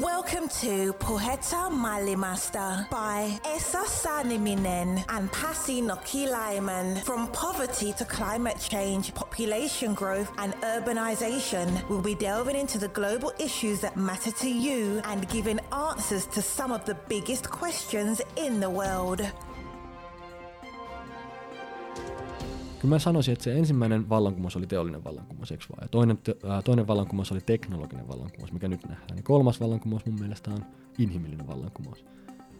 Welcome to Poheta Malimasta by Esa Saniminen and Pasi Nokilaiman. From poverty to climate change, population growth, and urbanization, we'll be delving into the global issues that matter to you and giving answers to some of the biggest questions in the world. Kyllä mä sanoisin, että se ensimmäinen vallankumous oli teollinen vallankumous, eikö vaan? Ja toinen, ää, toinen vallankumous oli teknologinen vallankumous, mikä nyt nähdään. Ja kolmas vallankumous mun mielestä on inhimillinen vallankumous.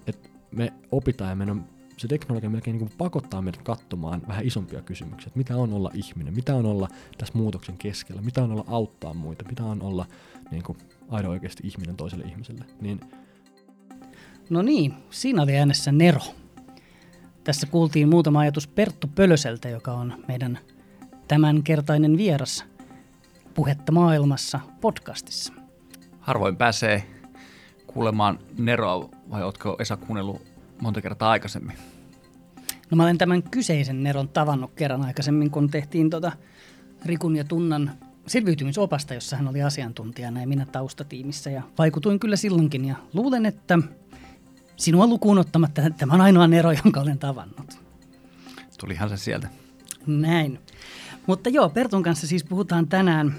Et me opitaan ja meidän se teknologia melkein niin pakottaa meidät katsomaan vähän isompia kysymyksiä. Että mitä on olla ihminen, mitä on olla tässä muutoksen keskellä, mitä on olla auttaa muita, mitä on olla niin kuin, aina oikeasti ihminen toiselle ihmiselle. Niin, No niin, siinä oli äänessä Nero. Tässä kuultiin muutama ajatus Perttu Pölöseltä, joka on meidän tämänkertainen vieras Puhetta maailmassa podcastissa. Harvoin pääsee kuulemaan Neroa, vai ootko Esa kuunnellut monta kertaa aikaisemmin? No mä olen tämän kyseisen Neron tavannut kerran aikaisemmin, kun tehtiin tota Rikun ja Tunnan selviytymisopasta, jossa hän oli asiantuntijana ja minä taustatiimissä. Ja vaikutuin kyllä silloinkin ja luulen, että sinua lukuun ottamatta tämä on ainoa Nero, jonka olen tavannut. Tulihan se sieltä. Näin. Mutta joo, Pertun kanssa siis puhutaan tänään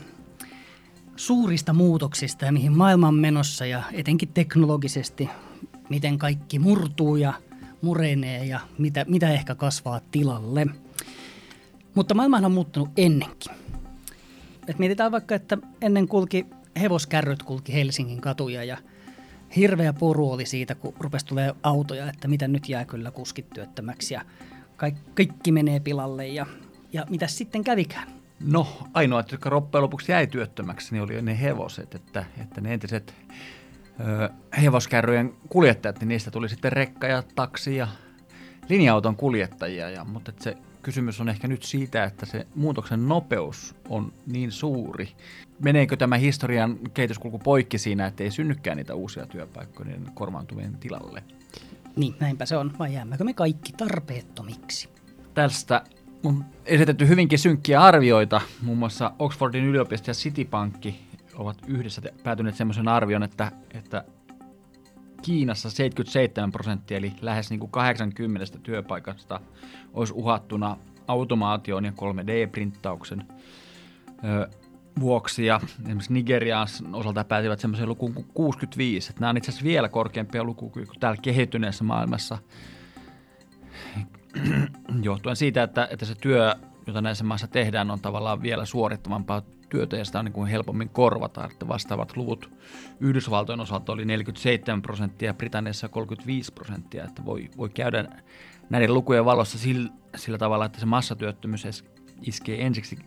suurista muutoksista ja mihin maailma on menossa ja etenkin teknologisesti, miten kaikki murtuu ja murenee ja mitä, mitä ehkä kasvaa tilalle. Mutta maailma on muuttunut ennenkin. Et mietitään vaikka, että ennen kulki hevoskärryt kulki Helsingin katuja ja hirveä poru oli siitä, kun rupesi tulee autoja, että mitä nyt jää kyllä kuskit työttömäksi ja kaikki, kaikki menee pilalle ja, ja mitä sitten kävikään. No, ainoat, jotka loppujen lopuksi jäi työttömäksi, niin oli ne hevoset, että, että ne entiset ö, hevoskärryjen kuljettajat, niin niistä tuli sitten rekka ja taksi ja linja-auton kuljettajia, ja, mutta se kysymys on ehkä nyt siitä, että se muutoksen nopeus on niin suuri. Meneekö tämä historian kehityskulku poikki siinä, että ei synnykään niitä uusia työpaikkoja niin korvaantuvien tilalle? Niin, näinpä se on. Vai jäämmekö me kaikki tarpeettomiksi? Tästä on esitetty hyvinkin synkkiä arvioita. Muun muassa Oxfordin yliopisto ja Citipankki ovat yhdessä päätyneet semmoisen arvion, että, että Kiinassa 77 prosenttia, eli lähes niin kuin 80 työpaikasta olisi uhattuna automaation ja 3D-printtauksen ö, vuoksi. Ja esimerkiksi Nigerian osalta päätivät semmoisen lukuun kuin 65. Että nämä on itse asiassa vielä korkeampia lukuja kuin täällä kehittyneessä maailmassa. Johtuen siitä, että, että se työ, jota näissä maissa tehdään, on tavallaan vielä suorittavampaa työtä ja sitä on niin kuin helpommin korvata. Että vastaavat luvut Yhdysvaltojen osalta oli 47 prosenttia ja Britanniassa 35 prosenttia. Että voi, voi käydä näiden lukujen valossa sillä, sillä tavalla, että se massatyöttömyys iskee ensiksi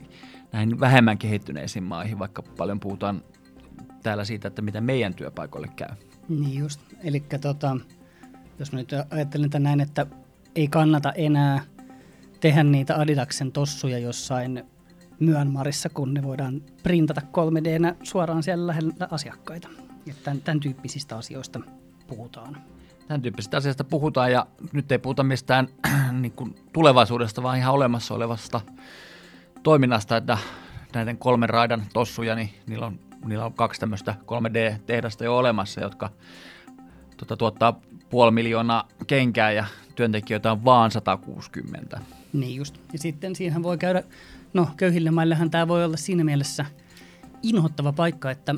näihin vähemmän kehittyneisiin maihin, vaikka paljon puhutaan täällä siitä, että mitä meidän työpaikoille käy. Niin just. Eli tota, jos mä nyt ajattelen tämän näin, että ei kannata enää tehdä niitä Adidaksen tossuja jossain Myönmarissa, kun ne voidaan printata 3 d suoraan siellä lähellä asiakkaita. Ja tämän, tämän tyyppisistä asioista puhutaan. Tämän tyyppisistä asioista puhutaan ja nyt ei puhuta mistään niin kuin tulevaisuudesta, vaan ihan olemassa olevasta toiminnasta, että näiden kolmen raidan tossuja, niin niillä on, niillä on kaksi tämmöistä 3D-tehdasta jo olemassa, jotka tota, tuottaa puoli miljoonaa kenkää ja työntekijöitä on vaan 160. Niin just. Ja sitten siihen voi käydä, no köyhille maillehan tämä voi olla siinä mielessä inhottava paikka, että,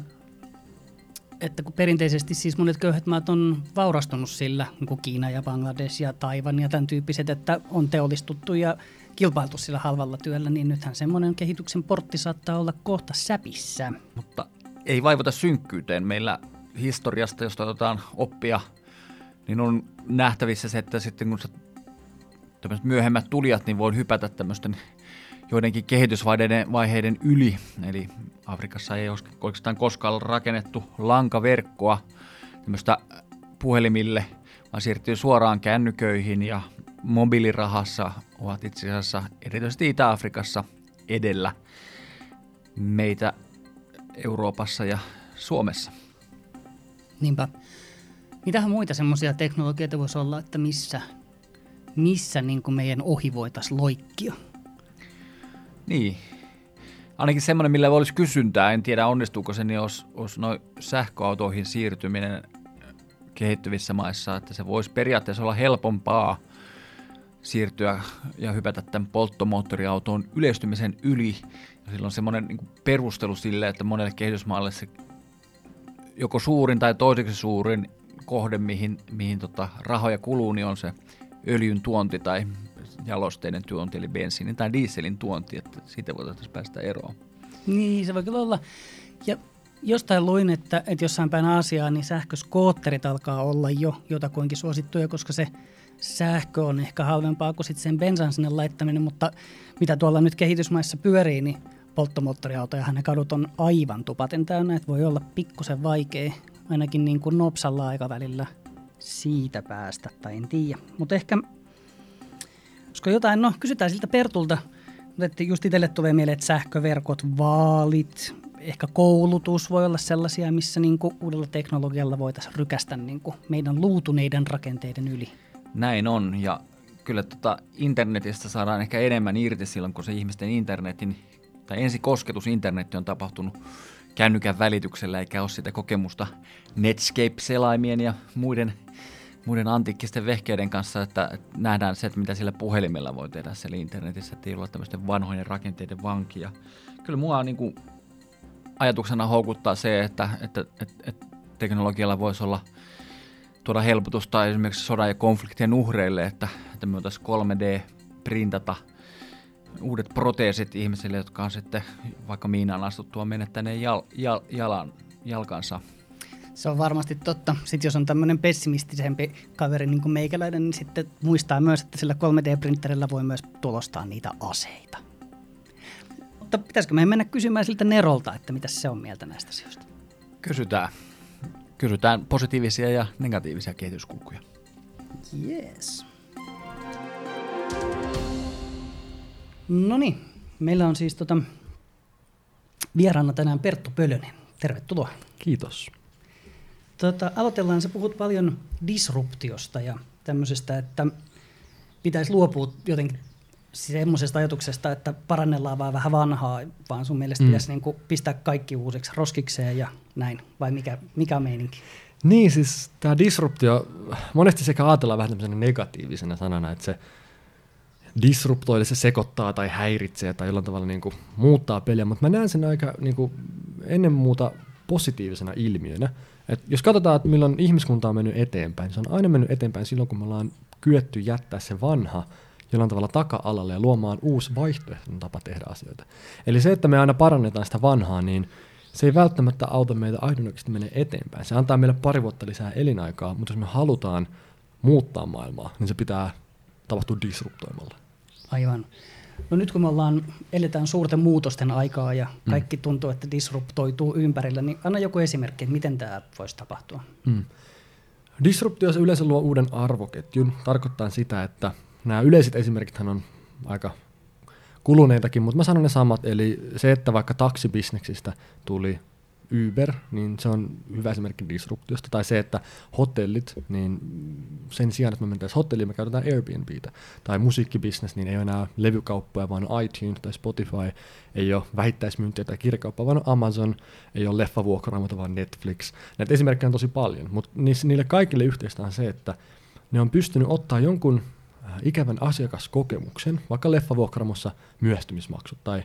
että kun perinteisesti siis monet köyhät maat on vaurastunut sillä, niin kuin Kiina ja Bangladesh ja Taivan ja tämän tyyppiset, että on teollistuttu ja kilpailtu sillä halvalla työllä, niin nythän semmoinen kehityksen portti saattaa olla kohta säpissä. Mutta ei vaivuta synkkyyteen. Meillä historiasta, josta otetaan oppia, niin on nähtävissä se, että sitten kun myöhemmät tulijat, niin voi hypätä tämmöisten joidenkin kehitysvaiheiden vaiheiden yli. Eli Afrikassa ei oikeastaan koskaan rakennettu lankaverkkoa tämmöistä puhelimille, vaan siirtyy suoraan kännyköihin ja mobiilirahassa ovat itse asiassa erityisesti Itä-Afrikassa edellä meitä Euroopassa ja Suomessa. Niinpä. Mitähän muita semmoisia teknologioita voisi olla, että missä, missä niin kuin meidän ohi voitaisiin loikkia? Niin. ainakin semmoinen, millä olisi kysyntää. En tiedä, onnistuuko se, niin olisi, olisi noin sähköautoihin siirtyminen kehittyvissä maissa, että se voisi periaatteessa olla helpompaa siirtyä ja hypätä tämän polttomoottoriautoon yleistymisen yli. Ja silloin semmoinen niin perustelu sille, että monelle kehitysmaalle se joko suurin tai toiseksi suurin kohde, mihin, mihin tota rahoja kuluu, niin on se öljyn tuonti tai jalosteiden tuonti, eli bensiinin tai dieselin tuonti, että siitä voitaisiin päästä eroon. Niin, se voi kyllä olla. Ja jostain luin, että, että jossain päin Aasiaa niin sähköskootterit alkaa olla jo jotakuinkin suosittuja, koska se sähkö on ehkä halvempaa kuin sitten sen bensan sinne laittaminen, mutta mitä tuolla nyt kehitysmaissa pyörii, niin polttomoottoriautojahan ne kadut on aivan tupaten täynnä, että voi olla pikkusen vaikea ainakin niin kuin nopsalla aikavälillä siitä päästä, tai en tiedä. Mutta ehkä, koska jotain, no kysytään siltä Pertulta, mutta että just itselle tulee mieleen, että sähköverkot, vaalit, ehkä koulutus voi olla sellaisia, missä niin kuin uudella teknologialla voitaisiin rykästä niin kuin meidän luutuneiden rakenteiden yli. Näin on, ja kyllä tota internetistä saadaan ehkä enemmän irti silloin, kun se ihmisten internetin, tai ensi kosketus internetti on tapahtunut kännykän välityksellä, eikä ole sitä kokemusta Netscape-selaimien ja muiden, muiden antiikkisten vehkeiden kanssa, että, nähdään se, että mitä sillä puhelimella voi tehdä siellä internetissä, että ei olla tämmöisten vanhojen rakenteiden vankia. Kyllä mua niin kuin ajatuksena houkuttaa se, että, että, että, että teknologialla voisi olla tuoda helpotusta esimerkiksi sodan ja konfliktien uhreille, että, että me voitaisiin 3D-printata – uudet proteesit ihmisille, jotka on sitten vaikka miinaan astuttua menettäneen jal, jal, jalan, jalkansa. Se on varmasti totta. Sitten jos on tämmöinen pessimistisempi kaveri niin kuin meikäläinen, niin sitten muistaa myös, että sillä 3D-printerillä voi myös tulostaa niitä aseita. Mutta pitäisikö meidän mennä kysymään siltä Nerolta, että mitä se on mieltä näistä asioista? Kysytään. Kysytään positiivisia ja negatiivisia kehityskulkuja. Yes. No niin, meillä on siis tota, vieraana tänään Perttu Pölönen. Tervetuloa. Kiitos. Tota, aloitellaan, sä puhut paljon disruptiosta ja tämmöisestä, että pitäisi luopua jotenkin semmoisesta ajatuksesta, että parannellaan vaan vähän vanhaa, vaan sun mielestä mm. pitäisi niin kuin pistää kaikki uusiksi roskikseen ja näin, vai mikä, mikä on meininki? Niin, siis tämä disruptio, monesti sekä ajatellaan vähän tämmöisenä negatiivisena sanana, että se disruptoi, se sekoittaa tai häiritsee tai jollain tavalla niin kuin muuttaa peliä, mutta mä näen sen aika niin kuin ennen muuta positiivisena ilmiönä. Et jos katsotaan, että milloin ihmiskunta on mennyt eteenpäin, se on aina mennyt eteenpäin silloin, kun me ollaan kyetty jättää se vanha jollain tavalla taka-alalle ja luomaan uusi vaihtoehtoinen tapa tehdä asioita. Eli se, että me aina parannetaan sitä vanhaa, niin se ei välttämättä auta meitä aidon mene eteenpäin. Se antaa meille pari vuotta lisää elinaikaa, mutta jos me halutaan muuttaa maailmaa, niin se pitää tapahtua disruptoimalla. Aivan. No nyt kun me ollaan, eletään suurten muutosten aikaa ja mm. kaikki mm. tuntuu, että disruptoituu ympärillä, niin anna joku esimerkki, että miten tämä voisi tapahtua. Mm. Disruptio se yleensä luo uuden arvoketjun. Tarkoittaa sitä, että nämä yleiset esimerkit on aika kuluneitakin, mutta mä sanon ne samat. Eli se, että vaikka taksibisneksistä tuli Uber, niin se on hyvä esimerkki disruptiosta. Tai se, että hotellit, niin sen sijaan, että me mentäisiin hotelliin, me käytetään Airbnbtä. Tai musiikkibisnes, niin ei ole enää levykauppoja, vaan iTunes tai Spotify. Ei ole vähittäismyyntiä tai kirjakauppaa, vaan Amazon. Ei ole leffavuokraamoita, vaan Netflix. Näitä esimerkkejä on tosi paljon, mutta niille kaikille yhteistä on se, että ne on pystynyt ottaa jonkun ikävän asiakaskokemuksen, vaikka leffavuokraamossa myöhästymismaksut tai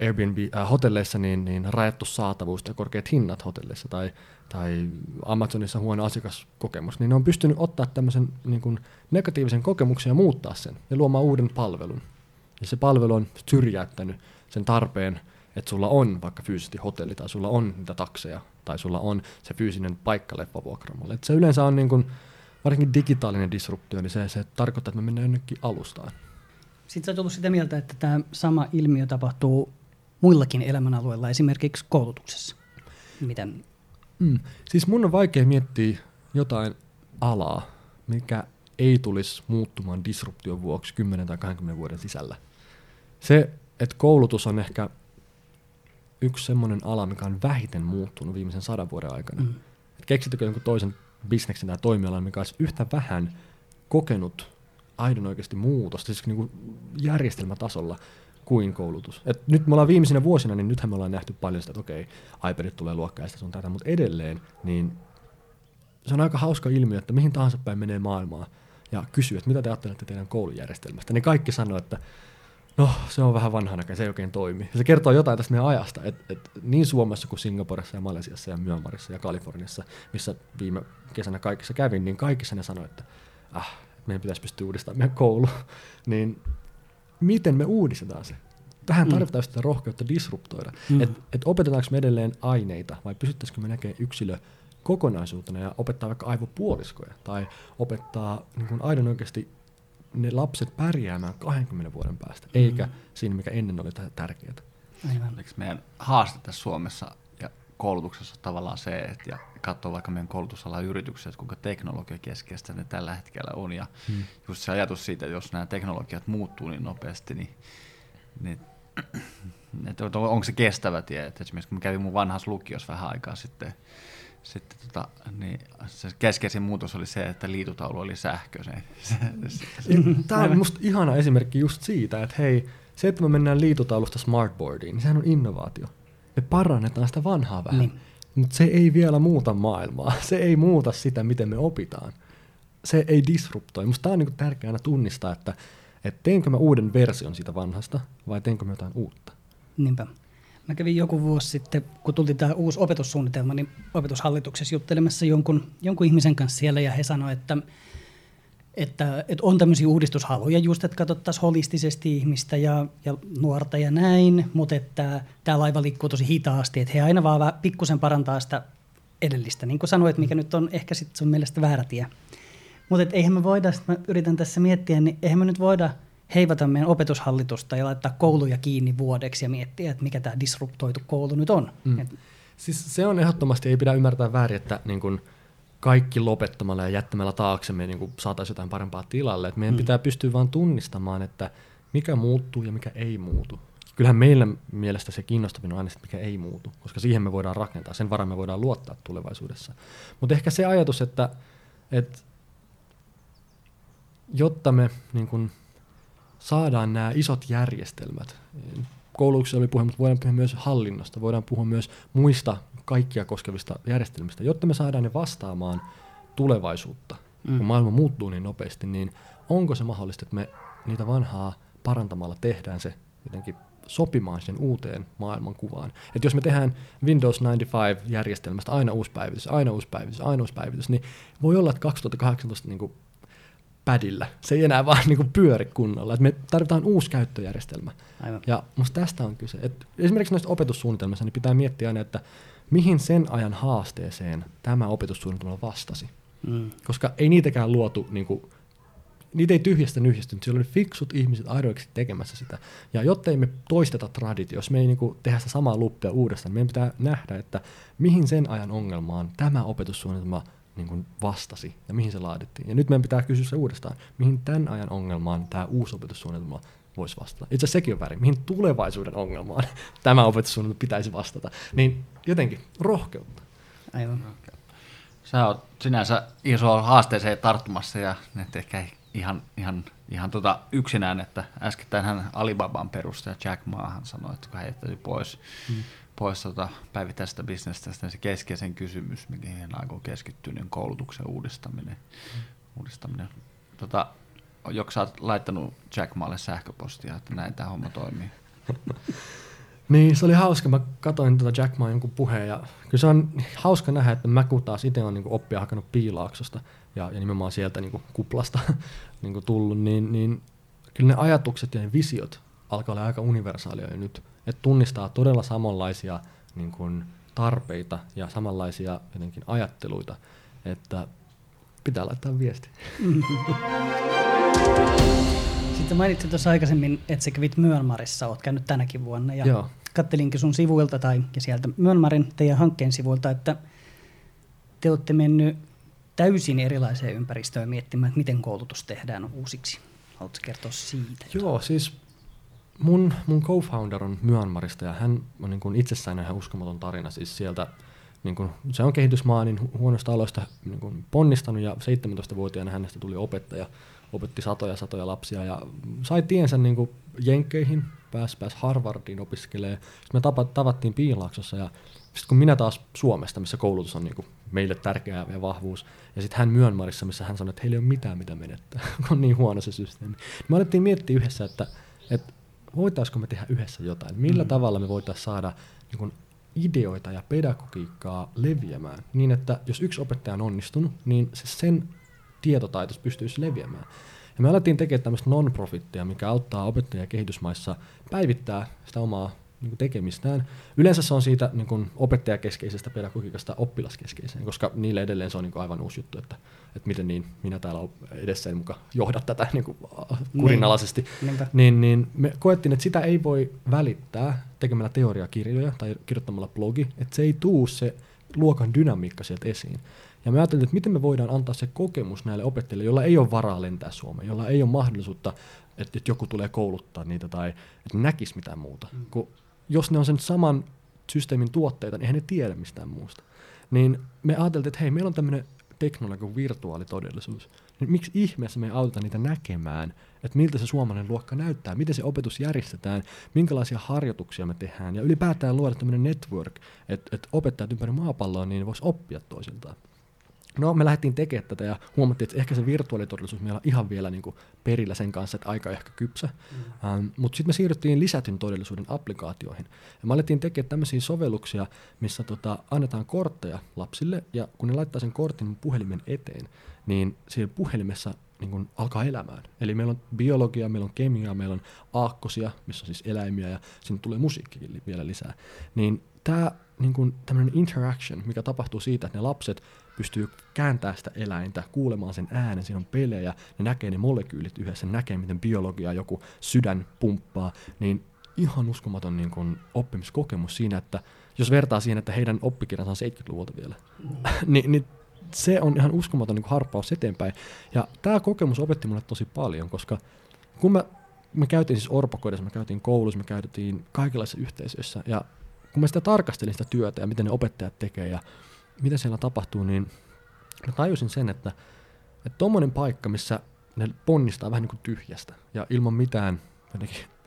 Airbnb-hotelleissa äh, niin, niin rajattu saatavuus ja korkeat hinnat hotelleissa tai, tai Amazonissa huono asiakaskokemus, niin ne on pystynyt ottaa tämmöisen niin kuin negatiivisen kokemuksen ja muuttaa sen ja luomaan uuden palvelun. Ja se palvelu on syrjäyttänyt sen tarpeen, että sulla on vaikka fyysisesti hotelli tai sulla on niitä takseja tai sulla on se fyysinen paikka leffavuokramolle. Et se yleensä on niin kuin, varsinkin digitaalinen disruptio, niin se, se tarkoittaa, että me mennään jonnekin alustaan. Sitten sä oot ollut sitä mieltä, että tämä sama ilmiö tapahtuu muillakin elämänalueilla, esimerkiksi koulutuksessa? Miten? Mm. Siis mun on vaikea miettiä jotain alaa, mikä ei tulisi muuttumaan disruption vuoksi 10 tai 20 vuoden sisällä. Se, että koulutus on ehkä yksi semmoinen ala, mikä on vähiten muuttunut viimeisen sadan vuoden aikana. Mm. keksittekö jonkun toisen bisneksen tai toimialan, mikä olisi yhtä vähän kokenut aidon oikeasti muutosta, siis niin kuin järjestelmätasolla, kuin koulutus. Et nyt me ollaan viimeisinä vuosina, niin nythän me ollaan nähty paljon sitä, että okei, iPadit tulee luokkaista sun tätä, mutta edelleen, niin se on aika hauska ilmiö, että mihin tahansa päin menee maailmaa ja kysyy, että mitä te ajattelette teidän koulujärjestelmästä, niin kaikki sanoo, että no se on vähän vanhanaikainen, se ei oikein toimi. Ja se kertoo jotain tästä meidän ajasta, että et niin Suomessa kuin Singaporessa ja Malesiassa ja Myanmarissa ja Kaliforniassa, missä viime kesänä kaikissa kävin, niin kaikissa ne sanoi, että ah, meidän pitäisi pystyä uudistamaan meidän koulu. niin miten me uudistetaan se? Tähän mm. tarvitaan sitä rohkeutta disruptoida. Mm. Että et opetetaanko me edelleen aineita vai pysyttäisikö me näkemään yksilö kokonaisuutena ja opettaa vaikka aivopuoliskoja tai opettaa niin kuin aidon oikeasti ne lapset pärjäämään 20 vuoden päästä, mm. eikä siinä, mikä ennen oli tärkeää. Aivan. Eikö meidän haaste tässä Suomessa ja koulutuksessa tavallaan se, että ja katsoo vaikka meidän koulutusalan yritykset, kuinka teknologia keskeistä ne tällä hetkellä on. Ja hmm. just se ajatus siitä, että jos nämä teknologiat muuttuu niin nopeasti, niin, niin että onko se kestävä tie. Että esimerkiksi kun kävin mun vanhassa lukiossa vähän aikaa sitten, sitten tota, niin se keskeisin muutos oli se, että liitutaulu oli sähköinen. Tämä on musta ihana esimerkki just siitä, että hei, se, että me mennään liitutaulusta smartboardiin, niin sehän on innovaatio. Me parannetaan sitä vanhaa vähän. Niin. Mutta se ei vielä muuta maailmaa. Se ei muuta sitä, miten me opitaan. Se ei disruptoi. Musta tämä on niinku tärkeää aina tunnistaa, että et teenkö mä uuden version siitä vanhasta vai teenkö mä jotain uutta. Niinpä. Mä kävin joku vuosi sitten, kun tuli tämä uusi opetussuunnitelma, niin opetushallituksessa juttelemassa jonkun, jonkun ihmisen kanssa siellä ja he sanoivat, että että, että on tämmöisiä uudistushaluja just, että katsottaisiin holistisesti ihmistä ja, ja nuorta ja näin, mutta että tämä laiva liikkuu tosi hitaasti, että he aina vaan pikkusen parantaa sitä edellistä, niin kuin sanoit, mikä nyt on ehkä sitten sun mielestä väärä tie. Mutta eihän me voida, mä yritän tässä miettiä, niin eihän me nyt voida heivata meidän opetushallitusta ja laittaa kouluja kiinni vuodeksi ja miettiä, että mikä tämä disruptoitu koulu nyt on. Mm. Et, siis se on ehdottomasti, ei pidä ymmärtää väärin, että niin kun – kaikki lopettamalla ja jättämällä taaksemme niin saataisiin jotain parempaa tilalle. Et meidän mm. pitää pystyä vain tunnistamaan, että mikä muuttuu ja mikä ei muutu. Kyllähän meillä mielestä se kiinnostavin on aina se, mikä ei muutu, koska siihen me voidaan rakentaa, sen varaan me voidaan luottaa tulevaisuudessa. Mutta ehkä se ajatus, että, että jotta me niin kun, saadaan nämä isot järjestelmät, koulutuksessa oli puhe, mutta voidaan puhua myös hallinnosta, voidaan puhua myös muista kaikkia koskevista järjestelmistä, jotta me saadaan ne vastaamaan tulevaisuutta, mm. kun maailma muuttuu niin nopeasti, niin onko se mahdollista, että me niitä vanhaa parantamalla tehdään se jotenkin sopimaan sen uuteen maailmankuvaan. Että jos me tehdään Windows 95-järjestelmästä aina uusi päivitys, aina uusi päivitys, aina uusi päivitys, niin voi olla, että 2018 niin padilla. Se ei enää vaan niin kuin pyöri kunnolla. Et me tarvitaan uusi käyttöjärjestelmä. Aivan. Ja musta tästä on kyse. Et esimerkiksi noista opetussuunnitelmissa niin pitää miettiä aina, että mihin sen ajan haasteeseen tämä opetussuunnitelma vastasi. Mm. Koska ei niitäkään luotu, niin kuin, niitä ei tyhjästä nyhjästynyt, siellä oli fiksut ihmiset aidoiksi tekemässä sitä. Ja jotta me toisteta traditio, jos me ei niin kuin, tehdä sitä samaa luppia uudestaan, meidän pitää nähdä, että mihin sen ajan ongelmaan tämä opetussuunnitelma niin kuin vastasi ja mihin se laadittiin. Ja nyt meidän pitää kysyä se uudestaan, mihin tämän ajan ongelmaan tämä uusi opetussuunnitelma voisi vastata. Itse asiassa sekin on väärin. Mihin tulevaisuuden ongelmaan tämä opetussuunnitelma pitäisi vastata. Niin jotenkin rohkeutta. Aivan. Sä oot sinänsä iso haasteeseen tarttumassa ja nyt ehkä ihan, ihan, ihan tota yksinään, että äskettäin hän Alibaban perustaja Jack Maahan sanoi, että kun heittäisi pois, hmm. Pois tota päivittäisestä bisnestä, se keskeisen kysymys, mihin aikoo keskittyä, niin koulutuksen uudistaminen. Hmm. uudistaminen. Tota, joko sä oot laittanut Jack Maalle sähköpostia, että näin tämä homma toimii? niin, se oli hauska. Mä katsoin tuota Jack Maan jonkun puheen ja kyllä se on hauska nähdä, että mä kun taas itse on niin oppia hakenut piilaaksosta ja, ja nimenomaan sieltä niin kuplasta niin tullut, niin, niin kyllä ne ajatukset ja ne visiot alkaa olla aika universaalia jo nyt. Että tunnistaa todella samanlaisia niin kuin, tarpeita ja samanlaisia jotenkin ajatteluita, että pitää laittaa viesti. Sitten mainitsit tuossa aikaisemmin, että sä kävit Myönmarissa, oot käynyt tänäkin vuonna. Ja Joo. Kattelinkin sun sivuilta tai ja sieltä Myönmarin teidän hankkeen sivuilta, että te olette mennyt täysin erilaiseen ympäristöön miettimään, että miten koulutus tehdään uusiksi. Haluatko kertoa siitä? Joo, siis mun, mun co-founder on Myanmarista ja hän on niin kuin itsessään ihan uskomaton tarina. Siis sieltä, niin kuin, se on kehitysmaa niin huonosta aloista niin kuin ponnistanut ja 17-vuotiaana hänestä tuli opettaja opetti satoja satoja lapsia ja sai tiensä niin kuin Jenkkeihin, pääsi pääs Harvardiin opiskelemaan. Sitten me tapa, tavattiin Piilaaksossa ja sitten kun minä taas Suomesta, missä koulutus on niin kuin meille tärkeä ja vahvuus, ja sitten hän Myönmarissa, missä hän sanoi, että heillä ei ole mitään mitä menettää, kun on niin huono se systeemi. Me alettiin miettiä yhdessä, että, että voitaisiko me tehdä yhdessä jotain, millä mm. tavalla me voitaisiin saada niin kuin ideoita ja pedagogiikkaa leviämään niin, että jos yksi opettaja on onnistunut, niin se sen tietotaitos pystyisi leviämään. Ja me alettiin tekemään tämmöistä non-profittia, mikä auttaa opettajia kehitysmaissa päivittää sitä omaa niin kuin tekemistään. Yleensä se on siitä niin kuin opettajakeskeisestä pedagogiikasta oppilaskeskeiseen, koska niille edelleen se on niin kuin aivan uusi juttu, että, että miten niin minä täällä edessä en muka johda tätä niin kuin kurinalaisesti. Niin. Niin, niin me koettiin, että sitä ei voi välittää tekemällä teoriakirjoja tai kirjoittamalla blogi, että se ei tuu se luokan dynamiikka sieltä esiin. Ja me ajattelin, että miten me voidaan antaa se kokemus näille opettajille, joilla ei ole varaa lentää Suomeen, jolla ei ole mahdollisuutta, että, että joku tulee kouluttaa niitä tai että näkisi mitään muuta. Mm. Kun jos ne on sen saman systeemin tuotteita, niin eihän ne tiedä mistään muusta. Niin me ajateltiin, että hei, meillä on tämmöinen teknologia kuin virtuaalitodellisuus. Niin miksi ihmeessä me ei auteta niitä näkemään, että miltä se suomalainen luokka näyttää, miten se opetus järjestetään, minkälaisia harjoituksia me tehdään ja ylipäätään luoda tämmöinen network, että, että opettajat ympäri maapalloa niin voisi oppia toisiltaan. No me lähdettiin tekemään tätä ja huomattiin, että ehkä se virtuaalitodellisuus meillä on ihan vielä niin kuin perillä sen kanssa, että aika ehkä kypsä. Mm. Ähm, Mutta sitten me siirryttiin lisätyn todellisuuden applikaatioihin. Ja me alettiin tekemään tämmöisiä sovelluksia, missä tota, annetaan kortteja lapsille ja kun ne laittaa sen kortin puhelimen eteen, niin siinä puhelimessa niin kuin alkaa elämään. Eli meillä on biologia, meillä on kemiaa, meillä on aakkosia, missä on siis eläimiä ja sinne tulee musiikkikin vielä lisää. Niin tämä niin kuin tämmöinen interaction, mikä tapahtuu siitä, että ne lapset pystyy kääntämään sitä eläintä, kuulemaan sen äänen, siinä on pelejä, ne näkee ne molekyylit yhdessä, ne näkee miten biologia joku sydän pumppaa, niin ihan uskomaton niin kuin oppimiskokemus siinä, että jos vertaa siihen, että heidän oppikirjansa on 70-luvulta vielä, mm. niin, niin se on ihan uskomaton niin kuin harppaus eteenpäin. Ja tämä kokemus opetti mulle tosi paljon, koska kun mä, me käytiin siis orpokoidessa, me käytiin koulussa, me käytiin kaikenlaisissa yhteisöissä, ja kun mä sitä tarkastelin sitä työtä ja miten ne opettajat tekee ja mitä siellä tapahtuu, niin mä tajusin sen, että tuommoinen paikka, missä ne ponnistaa vähän niin kuin tyhjästä ja ilman mitään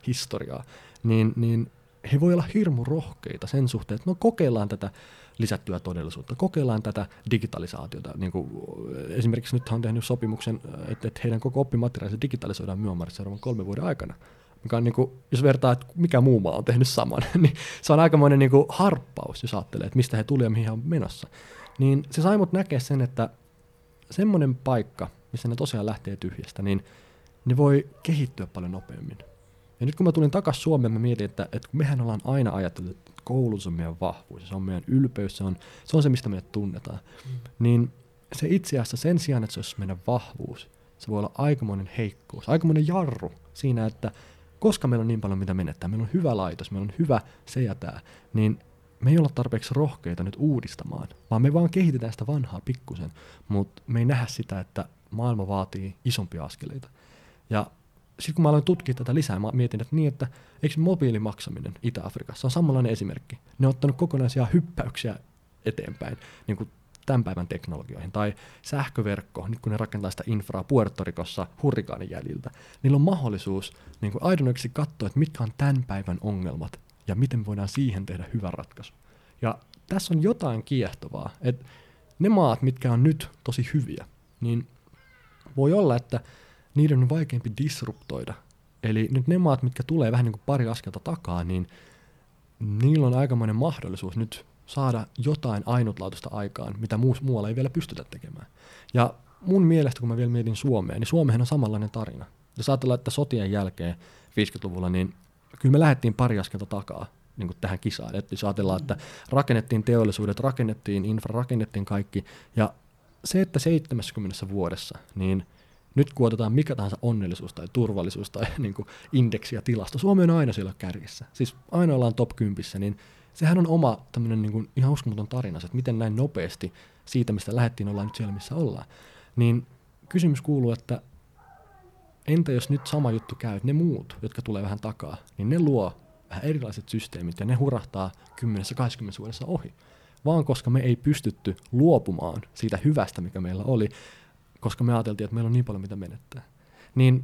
historiaa, niin, niin he voi olla hirmu rohkeita sen suhteen, että no kokeillaan tätä lisättyä todellisuutta, kokeillaan tätä digitalisaatiota. Niin kuin esimerkiksi nyt on tehnyt sopimuksen, että, että heidän koko oppimateriaalinsa digitalisoidaan Myanmarissa seuraavan kolmen vuoden aikana. Mikä on niin kuin, jos vertaa, että mikä muu maa on tehnyt saman, niin se on aikamoinen niin kuin harppaus, jos ajattelee, että mistä he tulivat ja mihin he on menossa. Niin se sai mut näkeä sen, että semmoinen paikka, missä ne tosiaan lähtee tyhjästä, niin ne voi kehittyä paljon nopeammin. Ja nyt kun mä tulin takaisin Suomeen, mä mietin, että, että kun mehän ollaan aina ajatellut, että koulutus on meidän vahvuus, se on meidän ylpeys, se on se, on se mistä meidät tunnetaan, mm. niin se itse asiassa sen sijaan, että se olisi meidän vahvuus, se voi olla aikamoinen heikkous, aikamoinen jarru siinä, että koska meillä on niin paljon mitä menettää, meillä on hyvä laitos, meillä on hyvä se ja tämä, niin me ei olla tarpeeksi rohkeita nyt uudistamaan, vaan me vaan kehitetään sitä vanhaa pikkusen, mutta me ei nähdä sitä, että maailma vaatii isompia askeleita. Ja sitten kun mä aloin tutkia tätä lisää, mä mietin, että niin, että eikö mobiilimaksaminen Itä-Afrikassa on samanlainen esimerkki. Ne on ottanut kokonaisia hyppäyksiä eteenpäin, niin kuin tämän päivän teknologioihin. Tai sähköverkko, nyt kun ne rakentaa sitä infraa Puerto Ricossa hurrikaanin jäljiltä, niillä on mahdollisuus niin kuin aidonoiksi katsoa, että mitkä on tämän päivän ongelmat ja miten voidaan siihen tehdä hyvä ratkaisu. Ja tässä on jotain kiehtovaa, että ne maat, mitkä on nyt tosi hyviä, niin voi olla, että niiden on vaikeampi disruptoida. Eli nyt ne maat, mitkä tulee vähän niin kuin pari askelta takaa, niin niillä on aikamoinen mahdollisuus nyt saada jotain ainutlaatuista aikaan, mitä muualla ei vielä pystytä tekemään. Ja mun mielestä, kun mä vielä mietin Suomea, niin Suomeen on samanlainen tarina. Jos ajatellaan, että sotien jälkeen 50-luvulla, niin kyllä me lähdettiin pari askelta takaa niin kuin tähän kisaan. Et jos ajatellaan, että rakennettiin teollisuudet, rakennettiin infra, rakennettiin kaikki, ja se, että 70 vuodessa, niin nyt kun otetaan mikä tahansa onnellisuus tai turvallisuus tai niin kuin indeksi ja tilasto, Suomi on aina siellä kärjessä. Siis aina ollaan top 10, niin sehän on oma tämmöinen niin kuin ihan uskomaton tarina, että miten näin nopeasti siitä, mistä lähdettiin, ollaan nyt siellä, missä ollaan. Niin kysymys kuuluu, että entä jos nyt sama juttu käy, että ne muut, jotka tulee vähän takaa, niin ne luo vähän erilaiset systeemit ja ne hurahtaa 10-20 vuodessa ohi. Vaan koska me ei pystytty luopumaan siitä hyvästä, mikä meillä oli, koska me ajateltiin, että meillä on niin paljon mitä menettää. Niin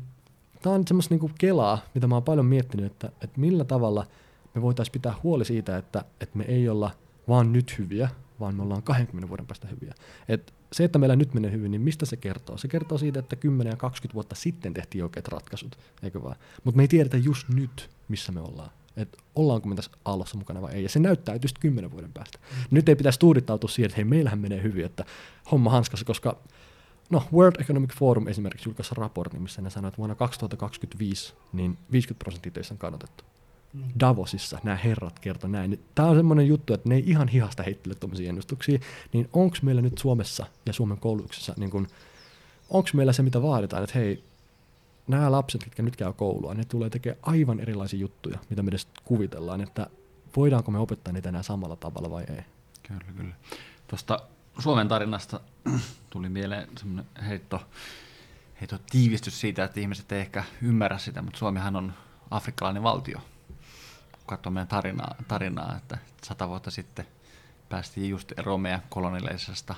tämä on semmoista niinku kelaa, mitä mä oon paljon miettinyt, että, että millä tavalla me voitaisiin pitää huoli siitä, että, että me ei olla vaan nyt hyviä, vaan me ollaan 20 vuoden päästä hyviä. Et se, että meillä nyt menee hyvin, niin mistä se kertoo? Se kertoo siitä, että 10 ja 20 vuotta sitten tehtiin oikeat ratkaisut, eikö vaan? Mutta me ei tiedetä just nyt, missä me ollaan. Että ollaanko me tässä aallossa mukana vai ei. Ja se näyttää just 10 vuoden päästä. Mm. Nyt ei pitäisi tuudittautua siihen, että hei, meillähän menee hyvin, että homma hanskassa, koska no, World Economic Forum esimerkiksi julkaisi raportin, missä ne sanoivat, että vuonna 2025 niin 50 prosenttia töissä on kannatettu. Niin. Davosissa nämä herrat kertoi näin. Tämä on semmoinen juttu, että ne ei ihan hihasta heittele tuommoisia ennustuksia. Niin onko meillä nyt Suomessa ja Suomen koulutuksessa, niin kun, onko meillä se, mitä vaaditaan, että hei, nämä lapset, jotka nyt käy koulua, ne tulee tekemään aivan erilaisia juttuja, mitä me edes kuvitellaan, että voidaanko me opettaa niitä enää samalla tavalla vai ei. Kyllä, kyllä. Tuosta Suomen tarinasta tuli mieleen semmoinen heitto, heitto tiivistys siitä, että ihmiset ei ehkä ymmärrä sitä, mutta Suomihan on afrikkalainen valtio – katsoo meidän tarinaa, tarinaa, että sata vuotta sitten päästiin just eroon meidän kolonialisesta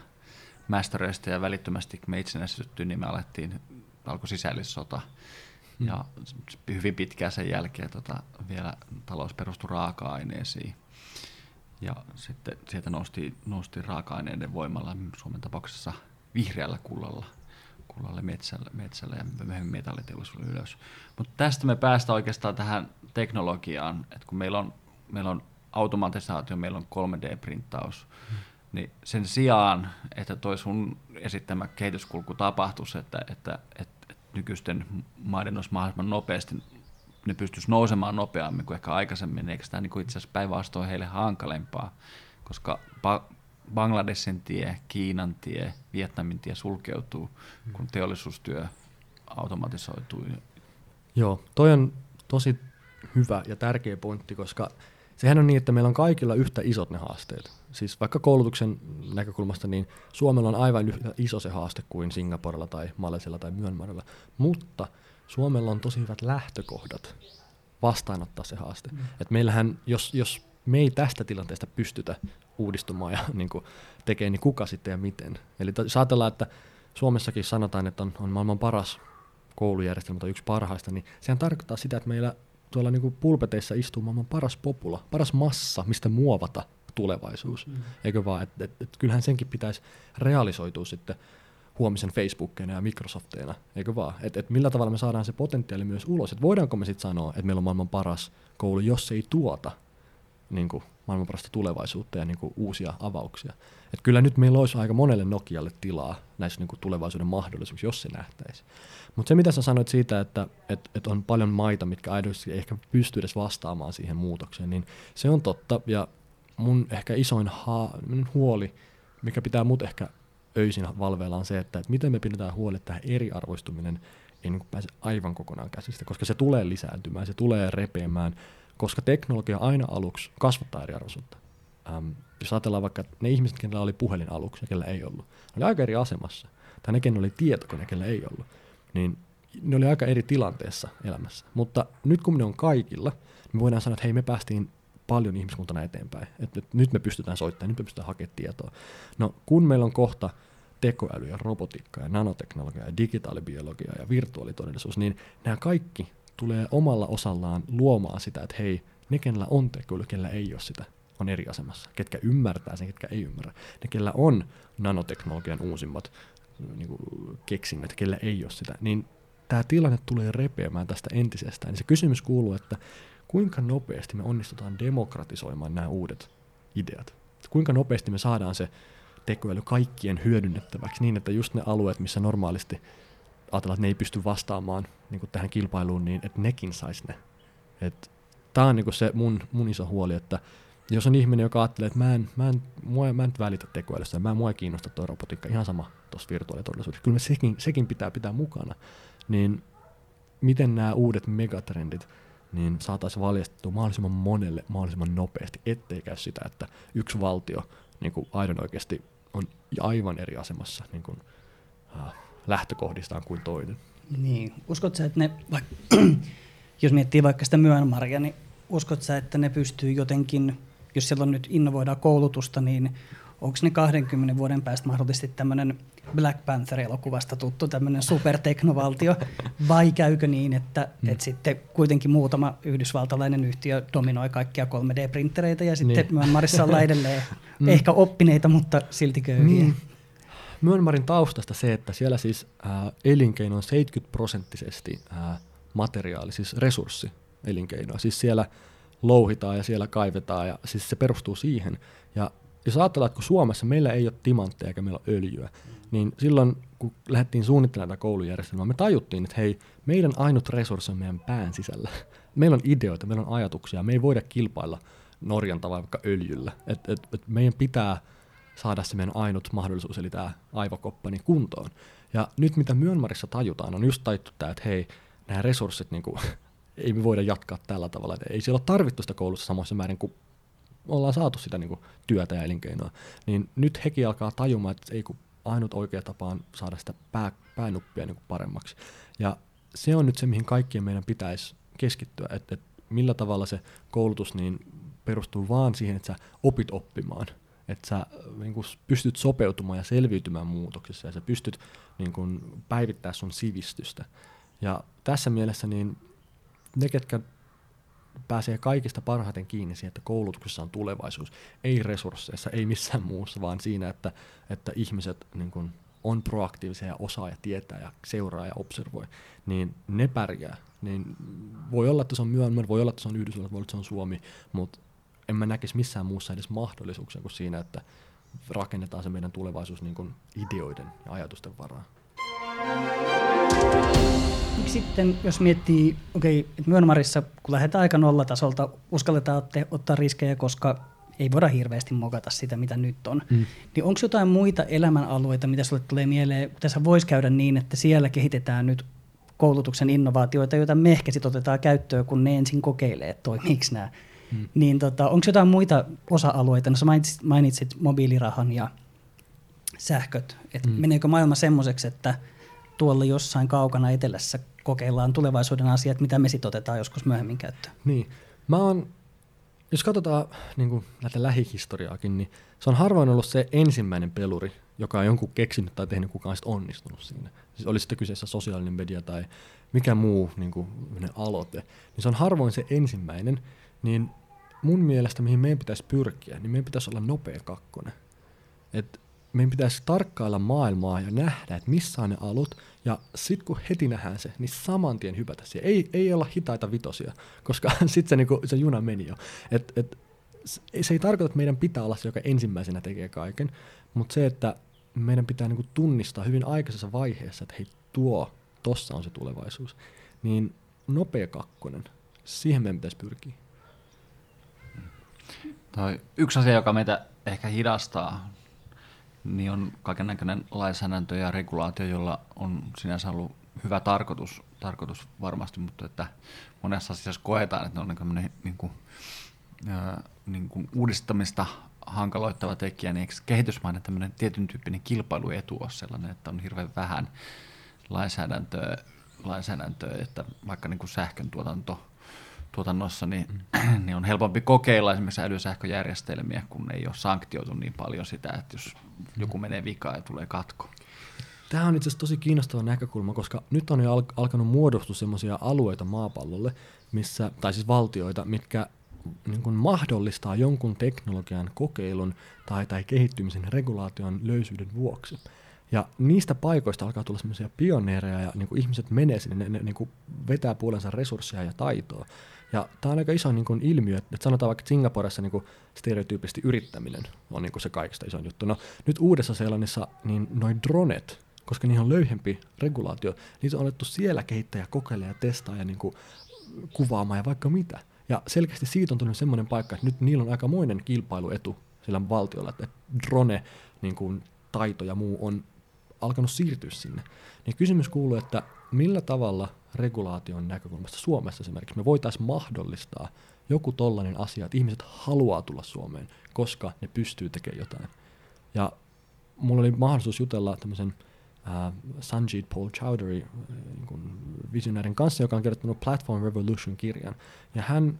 mästöröistä ja välittömästi kun me itsenäistyttiin, niin me alettiin, alkoi sisällissota. Hmm. Ja hyvin pitkään sen jälkeen tota, vielä talous perustui raaka-aineisiin. Ja sitten sieltä nousti, nousti raaka-aineiden voimalla Suomen tapauksessa vihreällä kullalla, kullalle metsällä, metsällä ja myöhemmin metalliteollisuudelle ylös. Mutta tästä me päästään oikeastaan tähän teknologiaan, että kun meillä on, meillä on automatisaatio, meillä on 3D-printtaus, hmm. niin sen sijaan, että toi sun esittämä kehityskulku tapahtuisi, että, että, että, että nykyisten maiden olisi mahdollisimman nopeasti, ne pystyisi nousemaan nopeammin kuin ehkä aikaisemmin, niin eikö tämä niin itse asiassa päinvastoin heille hankalempaa, koska Bangladesin tie, Kiinan tie, Vietnamin tie sulkeutuu, kun teollisuustyö automatisoituu. Joo, toi on tosi hyvä ja tärkeä pointti, koska sehän on niin, että meillä on kaikilla yhtä isot ne haasteet. Siis vaikka koulutuksen näkökulmasta, niin Suomella on aivan yhtä iso se haaste kuin Singaporella tai Malesilla tai Myanmarilla, mutta Suomella on tosi hyvät lähtökohdat vastaanottaa se haaste. Mm. Et meillähän, jos, jos me ei tästä tilanteesta pystytä uudistumaan ja niin kuin, tekemään, niin kuka sitten ja miten. Eli jos ajatellaan, että Suomessakin sanotaan, että on, on maailman paras koulujärjestelmä tai yksi parhaista, niin sehän tarkoittaa sitä, että meillä tuolla niin kuin pulpeteissa istuu maailman paras popula, paras massa, mistä muovata tulevaisuus. Mm. Eikö vaan, että et, et, kyllähän senkin pitäisi realisoitua sitten huomisen Facebookkeina ja Microsofteina, eikö vaan? Että et millä tavalla me saadaan se potentiaali myös ulos, että voidaanko me sitten sanoa, että meillä on maailman paras koulu, jos se ei tuota niin kuin maailman parasta tulevaisuutta ja niin kuin uusia avauksia. Et kyllä nyt meillä olisi aika monelle Nokialle tilaa näissä niin kuin tulevaisuuden mahdollisuuksissa, jos se nähtäisi. Mutta se, mitä sä sanoit siitä, että et, et on paljon maita, mitkä aidosti ehkä pysty edes vastaamaan siihen muutokseen, niin se on totta. Ja mun ehkä isoin ha- huoli, mikä pitää mut ehkä öisin valveilla, on se, että, että miten me pidetään huoli, että tämä eriarvoistuminen ei niin pääse aivan kokonaan käsistä, koska se tulee lisääntymään, se tulee repeämään, koska teknologia aina aluksi kasvattaa eriarvoisuutta. Ähm, jos ajatellaan vaikka ne ihmiset, kenellä oli puhelin aluksi ja kellä ei ollut, ne oli aika eri asemassa. Tai ne, kenellä oli tietokone, kellä ei ollut niin ne oli aika eri tilanteessa elämässä. Mutta nyt kun ne on kaikilla, niin me voidaan sanoa, että hei me päästiin paljon ihmiskuntana eteenpäin. Et, et nyt me pystytään soittamaan, nyt me pystytään hakemaan tietoa. No kun meillä on kohta tekoäly ja robotiikka ja nanoteknologia ja digitaalibiologia ja virtuaalitodellisuus, niin nämä kaikki tulee omalla osallaan luomaan sitä, että hei, ne kenellä on tekoäly, kellä ei ole sitä, on eri asemassa. Ketkä ymmärtää sen, ketkä ei ymmärrä. Ne, kellä on nanoteknologian uusimmat niin kuin keksinnöt, kellä ei ole sitä, niin tämä tilanne tulee repeämään tästä entisestään. Niin se kysymys kuuluu, että kuinka nopeasti me onnistutaan demokratisoimaan nämä uudet ideat. Kuinka nopeasti me saadaan se tekoäly kaikkien hyödynnettäväksi niin, että just ne alueet, missä normaalisti ajatellaan, että ne ei pysty vastaamaan niin kuin tähän kilpailuun, niin että nekin saisi ne. Tämä on niin kuin se mun, mun iso huoli, että jos on ihminen, joka ajattelee, että mä en, mä en, mua, mä en välitä tekoälystä, mä en mua ei kiinnosta tuo robotiikka, ihan sama tuossa virtuaalitodellisuudessa, kyllä sekin, sekin pitää pitää mukana, niin miten nämä uudet megatrendit niin saataisiin valjastettua mahdollisimman monelle mahdollisimman nopeasti, ettei käy sitä, että yksi valtio niin kuin aidon oikeasti on aivan eri asemassa niin kuin, äh, lähtökohdistaan kuin toinen. Niin, uskot sä, että ne, vaikka, jos miettii vaikka sitä Myanmaria, niin uskot sä, että ne pystyy jotenkin jos siellä on nyt innovoidaan koulutusta, niin onko ne 20 vuoden päästä mahdollisesti tämmöinen Black Panther-elokuvasta tuttu tämmöinen superteknovaltio, vai käykö niin, että, mm. että sitten kuitenkin muutama yhdysvaltalainen yhtiö dominoi kaikkia 3D-printtereitä ja sitten niin. Myanmarissa ollaan edelleen mm. ehkä oppineita, mutta silti köyhiä. Niin. Myönmarin taustasta se, että siellä siis äh, elinkeino on 70 prosenttisesti äh, materiaali, siis resurssi elinkeinoa. Siis siellä louhitaan ja siellä kaivetaan ja siis se perustuu siihen. Ja jos ajatellaan, että kun Suomessa meillä ei ole timantteja eikä meillä ole öljyä, niin silloin kun lähdettiin suunnittelemaan tätä koulujärjestelmää, me tajuttiin, että hei, meidän ainut resurssi on meidän pään sisällä. Meillä on ideoita, meillä on ajatuksia, me ei voida kilpailla Norjan tai vaikka öljyllä. Et, et, et meidän pitää saada se meidän ainut mahdollisuus, eli tämä aivokoppani kuntoon. Ja nyt mitä Myönmarissa tajutaan, on just tajuttu tämä, että hei, nämä resurssit, niin kuin, ei me voida jatkaa tällä tavalla. Ei siellä ole tarvittu sitä koulussa samoissa määrin kuin ollaan saatu sitä niin kuin, työtä ja elinkeinoa. Niin nyt hekin alkaa tajumaan, että ei kun ainut oikea tapa on saada sitä pää, päänuppia niin kuin paremmaksi. Ja se on nyt se, mihin kaikkien meidän pitäisi keskittyä, että, että millä tavalla se koulutus niin perustuu vaan siihen, että sä opit oppimaan, että sä niin kuin pystyt sopeutumaan ja selviytymään muutoksissa ja sä pystyt niin kuin, päivittämään sun sivistystä. Ja tässä mielessä niin ne, ketkä pääsee kaikista parhaiten kiinni siihen, että koulutuksessa on tulevaisuus, ei resursseissa, ei missään muussa, vaan siinä, että, että ihmiset niin kun, on proaktiivisia ja osaa ja tietää ja seuraa ja observoi, niin ne pärjää. Niin voi olla, että se on Myanmar, voi olla, että se on Yhdysvallat, voi olla, että se on Suomi, mutta en mä näkisi missään muussa edes mahdollisuuksia kuin siinä, että rakennetaan se meidän tulevaisuus niin kuin ideoiden ja ajatusten varaan. Sitten jos miettii, okei, okay, Myönmarissa, kun lähdetään aika nollatasolta, uskalletaan ottaa riskejä, koska ei voida hirveästi mokata sitä, mitä nyt on. Mm. Niin onko jotain muita elämänalueita, mitä sulle tulee mieleen, tässä voisi käydä niin, että siellä kehitetään nyt koulutuksen innovaatioita, joita me ehkä sitten otetaan käyttöön, kun ne ensin kokeilee, että toimiiko nämä. Mm. Niin tota, onko jotain muita osa-alueita? No sä mainitsit, mainitsit mobiilirahan ja sähköt. Et mm. Meneekö maailma semmoiseksi, että tuolla jossain kaukana etelässä kokeillaan tulevaisuuden asiat, mitä me sitten otetaan joskus myöhemmin käyttöön? Niin. Mä oon, jos katsotaan niin kuin näitä lähihistoriaakin, niin se on harvoin ollut se ensimmäinen peluri, joka on jonkun keksinyt tai tehnyt kukaan sitten onnistunut siinä. Siis oli sitten kyseessä sosiaalinen media tai mikä muu niin kuin, aloite. Niin se on harvoin se ensimmäinen, niin mun mielestä mihin meidän pitäisi pyrkiä, niin meidän pitäisi olla nopea kakkonen. Et meidän pitäisi tarkkailla maailmaa ja nähdä, että missä on ne alut, ja sitten kun heti nähdään se, niin saman tien hypätä siihen. Ei, ei olla hitaita vitosia, koska sitten se, niinku, se juna meni jo. Et, et, se ei tarkoita, että meidän pitää olla se, joka ensimmäisenä tekee kaiken, mutta se, että meidän pitää niinku tunnistaa hyvin aikaisessa vaiheessa, että hei tuo, tossa on se tulevaisuus, niin nopea kakkonen, siihen meidän pitäisi pyrkiä. Toi yksi asia, joka meitä ehkä hidastaa, niin on kaikennäköinen lainsäädäntö ja regulaatio, jolla on sinänsä ollut hyvä tarkoitus, tarkoitus varmasti, mutta että monessa asiassa koetaan, että ne on niin, niin kuin, ää, niin kuin uudistamista hankaloittava tekijä, niin eikö kehitysmainen tämmöinen tietyn tyyppinen kilpailuetu ole sellainen, että on hirveän vähän lainsäädäntöä, lainsäädäntöä että vaikka niin kuin sähkön tuotanto tuotannossa, niin, mm. niin on helpompi kokeilla esimerkiksi älysähköjärjestelmiä, kun ei ole sanktioitu niin paljon sitä, että jos joku mm. menee vikaan ja tulee katko. Tämä on itse asiassa tosi kiinnostava näkökulma, koska nyt on jo alkanut muodostua sellaisia alueita maapallolle, missä, tai siis valtioita, mitkä niin kuin mahdollistaa jonkun teknologian kokeilun tai, tai kehittymisen regulaation löysyyden vuoksi. Ja niistä paikoista alkaa tulla semmoisia pioneereja ja niin kuin ihmiset menee sinne, ne, ne niin kuin vetää puolensa resursseja ja taitoa. Ja tämä on aika iso niin kuin ilmiö, että sanotaan vaikka Singaporessa niin kuin stereotyyppisesti yrittäminen on niin kuin se kaikista iso juttu. No nyt uudessa Seelannissa niin noin dronet, koska niihin on löyhempi regulaatio, niitä on alettu siellä kehittää ja kokeilla ja testaa ja niin kuin kuvaamaan ja vaikka mitä. Ja selkeästi siitä on tullut semmoinen paikka, että nyt niillä on aikamoinen kilpailuetu sillä valtiolla, että drone niin kuin, taito ja muu on alkanut siirtyä sinne. Niin kysymys kuuluu, että millä tavalla regulaation näkökulmasta Suomessa esimerkiksi me voitaisiin mahdollistaa joku tollainen asia, että ihmiset haluaa tulla Suomeen, koska ne pystyy tekemään jotain. Ja mulla oli mahdollisuus jutella tämmöisen äh, Sanjit Paul Chowdhury äh, visionäärin kanssa, joka on kirjoittanut Platform Revolution-kirjan. Ja hän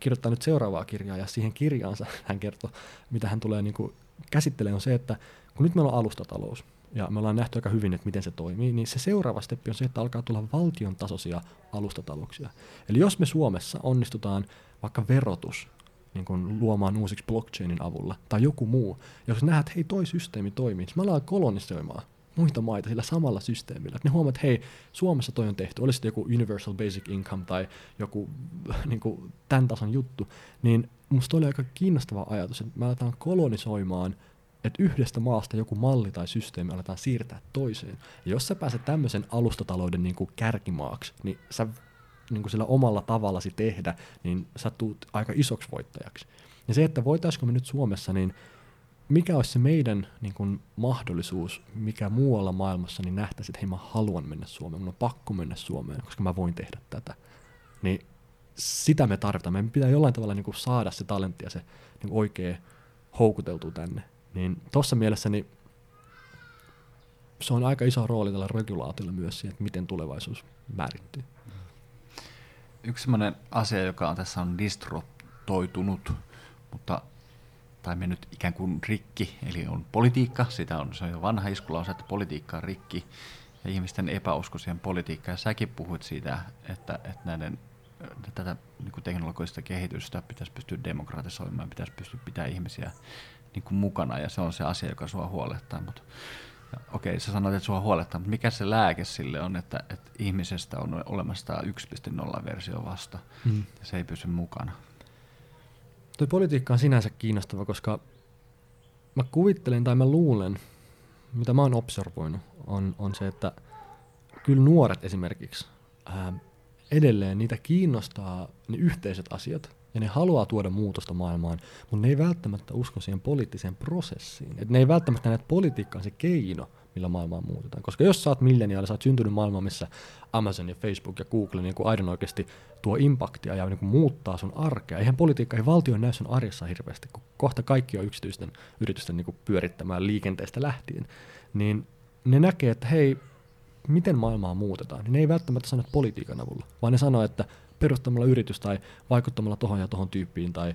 kirjoittaa nyt seuraavaa kirjaa, ja siihen kirjaansa hän kertoo, mitä hän tulee niin kuin käsittelee on se, että kun nyt meillä on alustatalous, ja me ollaan nähty aika hyvin, että miten se toimii, niin se seuraava steppi on se, että alkaa tulla valtion tasoisia alustatalouksia. Eli jos me Suomessa onnistutaan vaikka verotus niin kuin luomaan uusiksi blockchainin avulla, tai joku muu, jos nähdään, että hei, toi systeemi toimii, niin me ollaan kolonisoimaan muita maita sillä samalla systeemillä. Ne huomaat, että hei, Suomessa toi on tehty, olisi joku Universal Basic Income tai joku niin kuin, tämän tason juttu, niin musta oli aika kiinnostava ajatus, että me aletaan kolonisoimaan – että yhdestä maasta joku malli tai systeemi aletaan siirtää toiseen. Ja jos sä pääset tämmöisen alustatalouden niin kuin kärkimaaksi, niin sä niin kuin sillä omalla tavallasi tehdä, niin sä tuut aika isoksi voittajaksi. Ja se, että voitaisiko me nyt Suomessa, niin mikä olisi se meidän niin kuin, mahdollisuus, mikä muualla maailmassa niin nähtäisi, että hei mä haluan mennä Suomeen, mun on pakko mennä Suomeen, koska mä voin tehdä tätä. Niin sitä me tarvitaan. Meidän pitää jollain tavalla niin kuin, saada se talentti ja se niin oikea houkuteltu tänne. Niin tuossa mielessä niin se on aika iso rooli tällä regulaatiolla myös siihen, että miten tulevaisuus määrittyy. Yksi sellainen asia, joka on tässä on distrotoitunut, mutta tai mennyt ikään kuin rikki, eli on politiikka, sitä on, se on jo vanha iskulause, että politiikka on rikki, ja ihmisten epäusko siihen politiikkaan. Ja säkin puhuit siitä, että, että näiden, tätä niin teknologista kehitystä pitäisi pystyä demokratisoimaan, pitäisi pystyä pitämään ihmisiä niin kuin mukana ja se on se asia, joka sua huolettaa. Mutta, okei, sä sanoit, että sua huolettaa, mutta mikä se lääke sille on, että, että ihmisestä on olemassa 1.0-versio vasta hmm. ja se ei pysy mukana? Tuo politiikka on sinänsä kiinnostava, koska mä kuvittelen tai mä luulen, mitä mä oon observoinut, on, on se, että kyllä nuoret esimerkiksi ää, edelleen niitä kiinnostaa ne yhteiset asiat, ja ne haluaa tuoda muutosta maailmaan, mutta ne ei välttämättä usko siihen poliittiseen prosessiin. Et ne ei välttämättä näe, että politiikka on se keino, millä maailmaa muutetaan. Koska jos sä oot milleniaali, sä oot syntynyt maailmaan, missä Amazon ja Facebook ja Google niin aidon oikeasti tuo impaktia ja niin kuin muuttaa sun arkea. Eihän politiikka, ei valtio näy sun arjessa hirveästi, kun kohta kaikki on yksityisten yritysten niin kuin pyörittämään liikenteestä lähtien. Niin ne näkee, että hei, miten maailmaa muutetaan, niin ne ei välttämättä sano politiikan avulla, vaan ne sanoo, että perustamalla yritys tai vaikuttamalla tuohon ja tuohon tyyppiin tai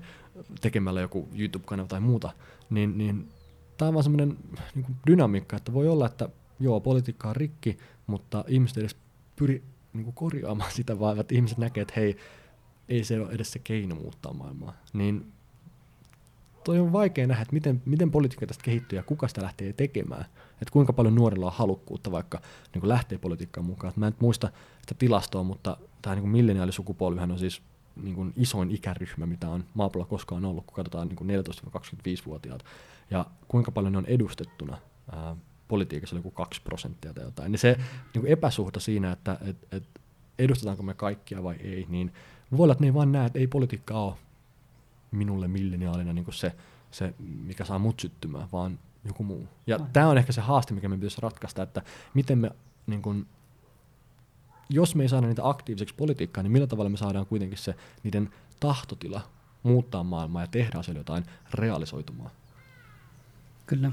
tekemällä joku YouTube-kanava tai muuta, niin, niin tämä on vaan semmoinen niin dynamiikka, että voi olla, että joo, politiikka on rikki, mutta ihmiset edes pyri niin kuin korjaamaan sitä, vaan että ihmiset näkee, että hei, ei se ole edes se keino muuttaa maailmaa. Niin toi on vaikea nähdä, että miten, miten politiikka tästä kehittyy ja kuka sitä lähtee tekemään. Että kuinka paljon nuorilla on halukkuutta vaikka niin kuin lähtee politiikkaan mukaan. Et mä en muista sitä tilastoa, mutta tämä niin milleniaalisukupolvihan on siis niin kuin isoin ikäryhmä, mitä on maapallolla koskaan ollut, kun katsotaan niin 14-25-vuotiaat. Ja kuinka paljon ne on edustettuna ää, politiikassa, joku 2 prosenttia tai jotain. Niin se niin kuin epäsuhta siinä, että et, et edustetaanko me kaikkia vai ei, niin voi olla, että ne ei vaan näe, että ei politiikka ole minulle milleniaalina niin kuin se, se, mikä saa mut syttymään, vaan joku muu. Ja tämä on ehkä se haaste, mikä me pitäisi ratkaista, että miten me, niin kuin, jos me ei saada niitä aktiiviseksi politiikkaa, niin millä tavalla me saadaan kuitenkin se niiden tahtotila muuttaa maailmaa ja tehdä asioille jotain realisoitumaan. Kyllä.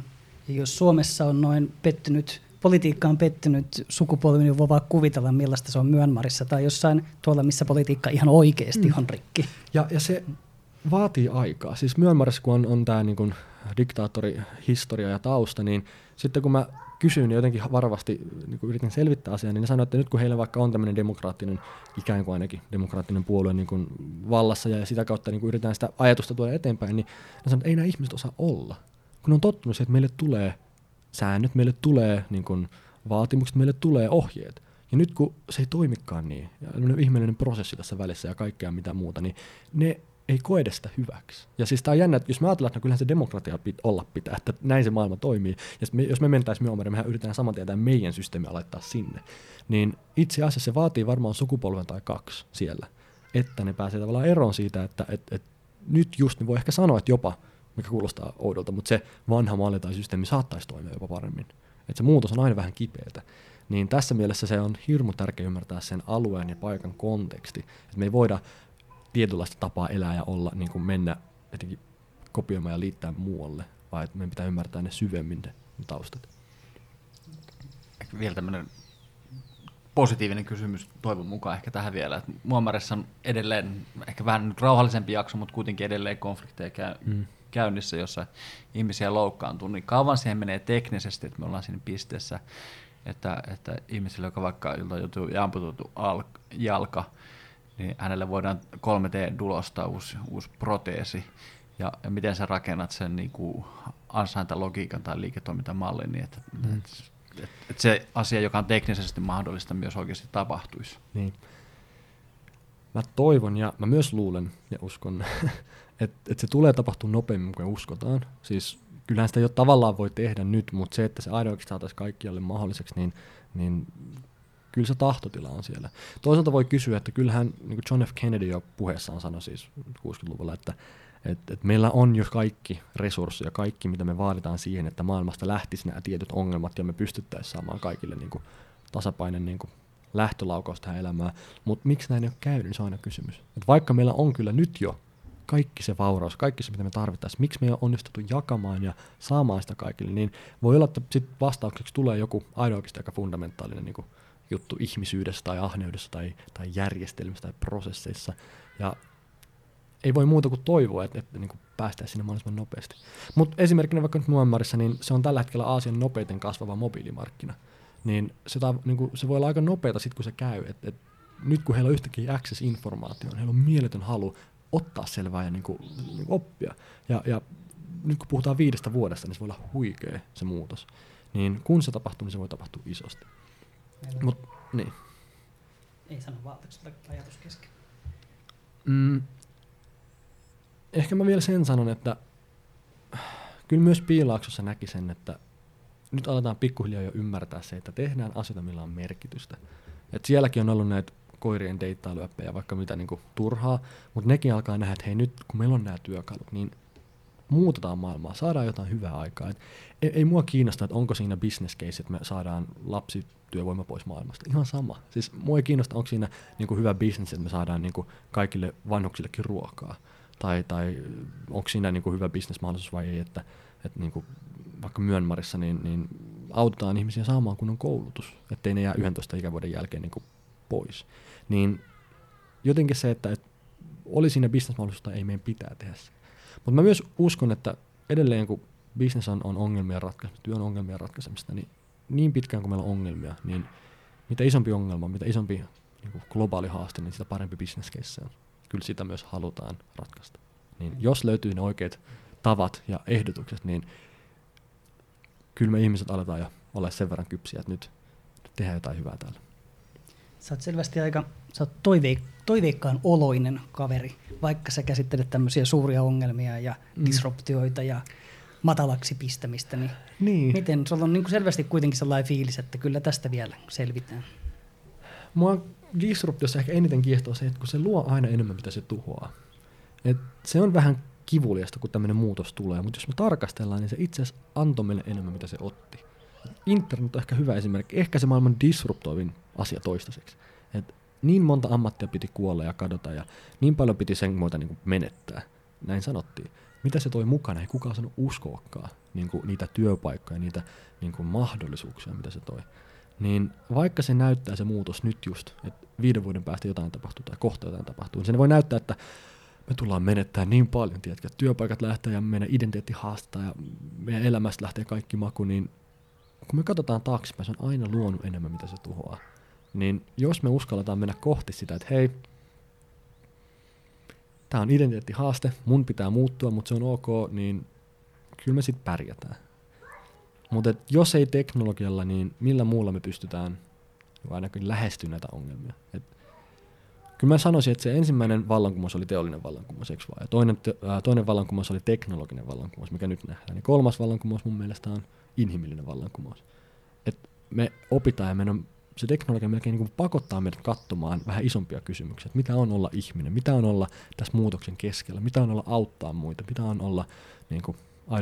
Ja jos Suomessa on noin pettynyt, politiikka on pettynyt sukupolvi, niin voi vaan kuvitella, millaista se on Myönmarissa tai jossain tuolla, missä politiikka ihan oikeasti mm. on rikki. Ja, ja se vaatii aikaa. Siis Myönmarissa, kun on, on tämä niin diktaattorihistoria ja tausta, niin sitten kun mä kysyin niin jotenkin varovasti, niin kun yritin selvittää asiaa, niin ne sanoivat, että nyt kun heillä vaikka on tämmöinen demokraattinen, ikään kuin ainakin demokraattinen puolue niin kuin vallassa ja sitä kautta niin kuin yritetään sitä ajatusta tuoda eteenpäin, niin ne sanoivat, että ei nämä ihmiset osaa olla. Kun on tottunut siihen, että meille tulee säännöt, meille tulee niin kuin vaatimukset, meille tulee ohjeet. Ja nyt kun se ei toimikaan niin, ja ihmeellinen prosessi tässä välissä ja kaikkea mitä muuta, niin ne ei koe sitä hyväksi. Ja siis tämä on jännä, että jos me ajatellaan, että no kyllähän se demokratia pit, olla pitää, että näin se maailma toimii, ja me, jos me mentäisiin Myanmariin, mehän yritetään saman tien meidän systeemiä laittaa sinne, niin itse asiassa se vaatii varmaan sukupolven tai kaksi siellä, että ne pääsee tavallaan eroon siitä, että et, et, nyt just niin voi ehkä sanoa, että jopa, mikä kuulostaa oudolta, mutta se vanha malli tai systeemi saattaisi toimia jopa paremmin. Että se muutos on aina vähän kipeätä. Niin tässä mielessä se on hirmu tärkeä ymmärtää sen alueen ja paikan konteksti. Että me ei voida tietynlaista tapaa elää ja olla, niin kuin mennä jotenkin kopioimaan ja liittää muualle, vaan että meidän pitää ymmärtää ne syvemmin ne taustat. Ehkä vielä tämmöinen positiivinen kysymys toivon mukaan ehkä tähän vielä. Että Muammarissa on edelleen ehkä vähän nyt rauhallisempi jakso, mutta kuitenkin edelleen konflikteja käy, mm. käynnissä, jossa ihmisiä loukkaantuu, niin kauan siihen menee teknisesti, että me ollaan siinä pisteessä, että, että ihmisille, joka vaikka jolta joutuu amputoitu al- jalka, niin hänelle voidaan 3D-dulostaa uusi, uusi proteesi, ja, ja miten sä rakennat sen niin kuin ansaintalogiikan tai liiketoimintamallin, niin että, mm. että, että, että se asia, joka on teknisesti mahdollista, myös oikeasti tapahtuisi. Niin. Mä toivon ja mä myös luulen ja uskon, että, että se tulee tapahtumaan nopeammin kuin uskotaan. Siis kyllähän sitä jo tavallaan voi tehdä nyt, mutta se, että se aidoiksi saataisiin kaikkialle mahdolliseksi, niin, niin kyllä se tahtotila on siellä. Toisaalta voi kysyä, että kyllähän niin kuin John F. Kennedy jo puheessaan sanoi siis 60-luvulla, että, että, että meillä on jo kaikki resursseja, kaikki mitä me vaaditaan siihen, että maailmasta lähtisi nämä tietyt ongelmat ja me pystyttäisiin saamaan kaikille niin kuin tasapainen niin kuin lähtölaukaus tähän elämään. Mutta miksi näin ei ole käynyt, niin se on aina kysymys. Et vaikka meillä on kyllä nyt jo kaikki se vauraus, kaikki se mitä me tarvitaan, miksi me ei ole onnistuttu jakamaan ja saamaan sitä kaikille, niin voi olla, että sit vastaukseksi tulee joku aina aika fundamentaalinen niin kuin juttu ihmisyydessä tai ahneudessa tai, tai järjestelmissä tai prosesseissa. Ja ei voi muuta kuin toivoa, että, että niin kuin päästäisiin sinne mahdollisimman nopeasti. Mutta esimerkkinä vaikka nyt Muammarissa, niin se on tällä hetkellä Aasian nopeiten kasvava mobiilimarkkina. Niin se, ta, niin kuin, se voi olla aika nopeata sitten, kun se käy. Et, et, nyt kun heillä on yhtäkkiä access informaatioon, heillä on mieletön halu ottaa selvää ja niin kuin, niin kuin oppia. Ja, ja nyt kun puhutaan viidestä vuodesta, niin se voi olla huikea se muutos. Niin kun se tapahtuu, niin se voi tapahtua isosti. Mut, niin. Ei sano vaan, ajatus kesken. Mm, ehkä mä vielä sen sanon, että kyllä myös Piilaaksossa näki sen, että nyt aletaan pikkuhiljaa jo ymmärtää se, että tehdään asioita, millä on merkitystä. Et sielläkin on ollut näitä koirien deittailuäppejä, vaikka mitä niinku turhaa, mutta nekin alkaa nähdä, että hei nyt kun meillä on nämä työkalut, niin muutetaan maailmaa, saadaan jotain hyvää aikaa. Et ei, ei mua kiinnosta, että onko siinä business case, että me saadaan lapsityövoima pois maailmasta. Ihan sama. Siis mua ei kiinnosta, onko siinä niinku hyvä business, että me saadaan niinku kaikille vanhuksillekin ruokaa. Tai, tai onko siinä niinku hyvä bisnesmahdollisuus vai ei, että, että niinku vaikka Myönmarissa niin, niin autetaan ihmisiä saamaan kunnon koulutus, ettei ne jää 11 ikävuoden jälkeen niinku pois. Niin jotenkin se, että, että oli siinä bisnesmahdollisuutta, ei meidän pitää tehdä se. Mutta mä myös uskon, että edelleen kun business on, on ongelmien ratkaisemista, työn ongelmien ratkaisemista, niin niin pitkään kuin meillä on ongelmia, niin mitä isompi ongelma, mitä isompi niin kuin globaali haaste, niin sitä parempi case on. Kyllä sitä myös halutaan ratkaista. Niin jos löytyy ne oikeat tavat ja ehdotukset, niin kyllä me ihmiset aletaan jo olla sen verran kypsiä, että nyt tehdään jotain hyvää täällä. Sä oot selvästi aika sä oot toiveik- toiveikkaan oloinen kaveri, vaikka sä käsittelet tämmöisiä suuria ongelmia ja mm. disruptioita ja matalaksi pistämistä, niin, niin. miten, sulla on niin kuin selvästi kuitenkin sellainen fiilis, että kyllä tästä vielä selvitään. Mua disruptiossa ehkä eniten kiehtoo se, että kun se luo aina enemmän, mitä se tuhoaa. Et se on vähän kivuliasta, kun tämmöinen muutos tulee, mutta jos me tarkastellaan, niin se itse asiassa antoi meille enemmän, mitä se otti. Internet on ehkä hyvä esimerkki, ehkä se maailman disruptoivin asia toistaiseksi. Et niin monta ammattia piti kuolla ja kadota ja niin paljon piti sen muuta niin menettää. Näin sanottiin. Mitä se toi mukana? Ei kukaan sanonut uskoakaan niin kuin niitä työpaikkoja, niitä niin kuin mahdollisuuksia, mitä se toi. Niin vaikka se näyttää se muutos nyt just, että viiden vuoden päästä jotain tapahtuu tai kohta jotain tapahtuu, niin se voi näyttää, että me tullaan menettää niin paljon, tiedätkö, että työpaikat lähtee ja meidän identiteetti haastaa ja meidän elämästä lähtee kaikki maku, niin kun me katsotaan taaksepäin, se on aina luonut enemmän, mitä se tuhoaa. Niin jos me uskalletaan mennä kohti sitä, että hei, tämä on identiteettihaaste, mun pitää muuttua, mutta se on ok, niin kyllä me sitten pärjätään. Mutta jos ei teknologialla, niin millä muulla me pystytään ainakin lähestyä näitä ongelmia. Et kyllä mä sanoisin, että se ensimmäinen vallankumous oli teollinen vallankumous, eikö vaan? Ja toinen, äh, toinen vallankumous oli teknologinen vallankumous, mikä nyt nähdään. Ja kolmas vallankumous mun mielestä on inhimillinen vallankumous. Et me opitaan ja meidän se teknologia melkein niin kuin pakottaa meidät katsomaan vähän isompia kysymyksiä, että mitä on olla ihminen, mitä on olla tässä muutoksen keskellä, mitä on olla auttaa muita, mitä on olla niin kuin,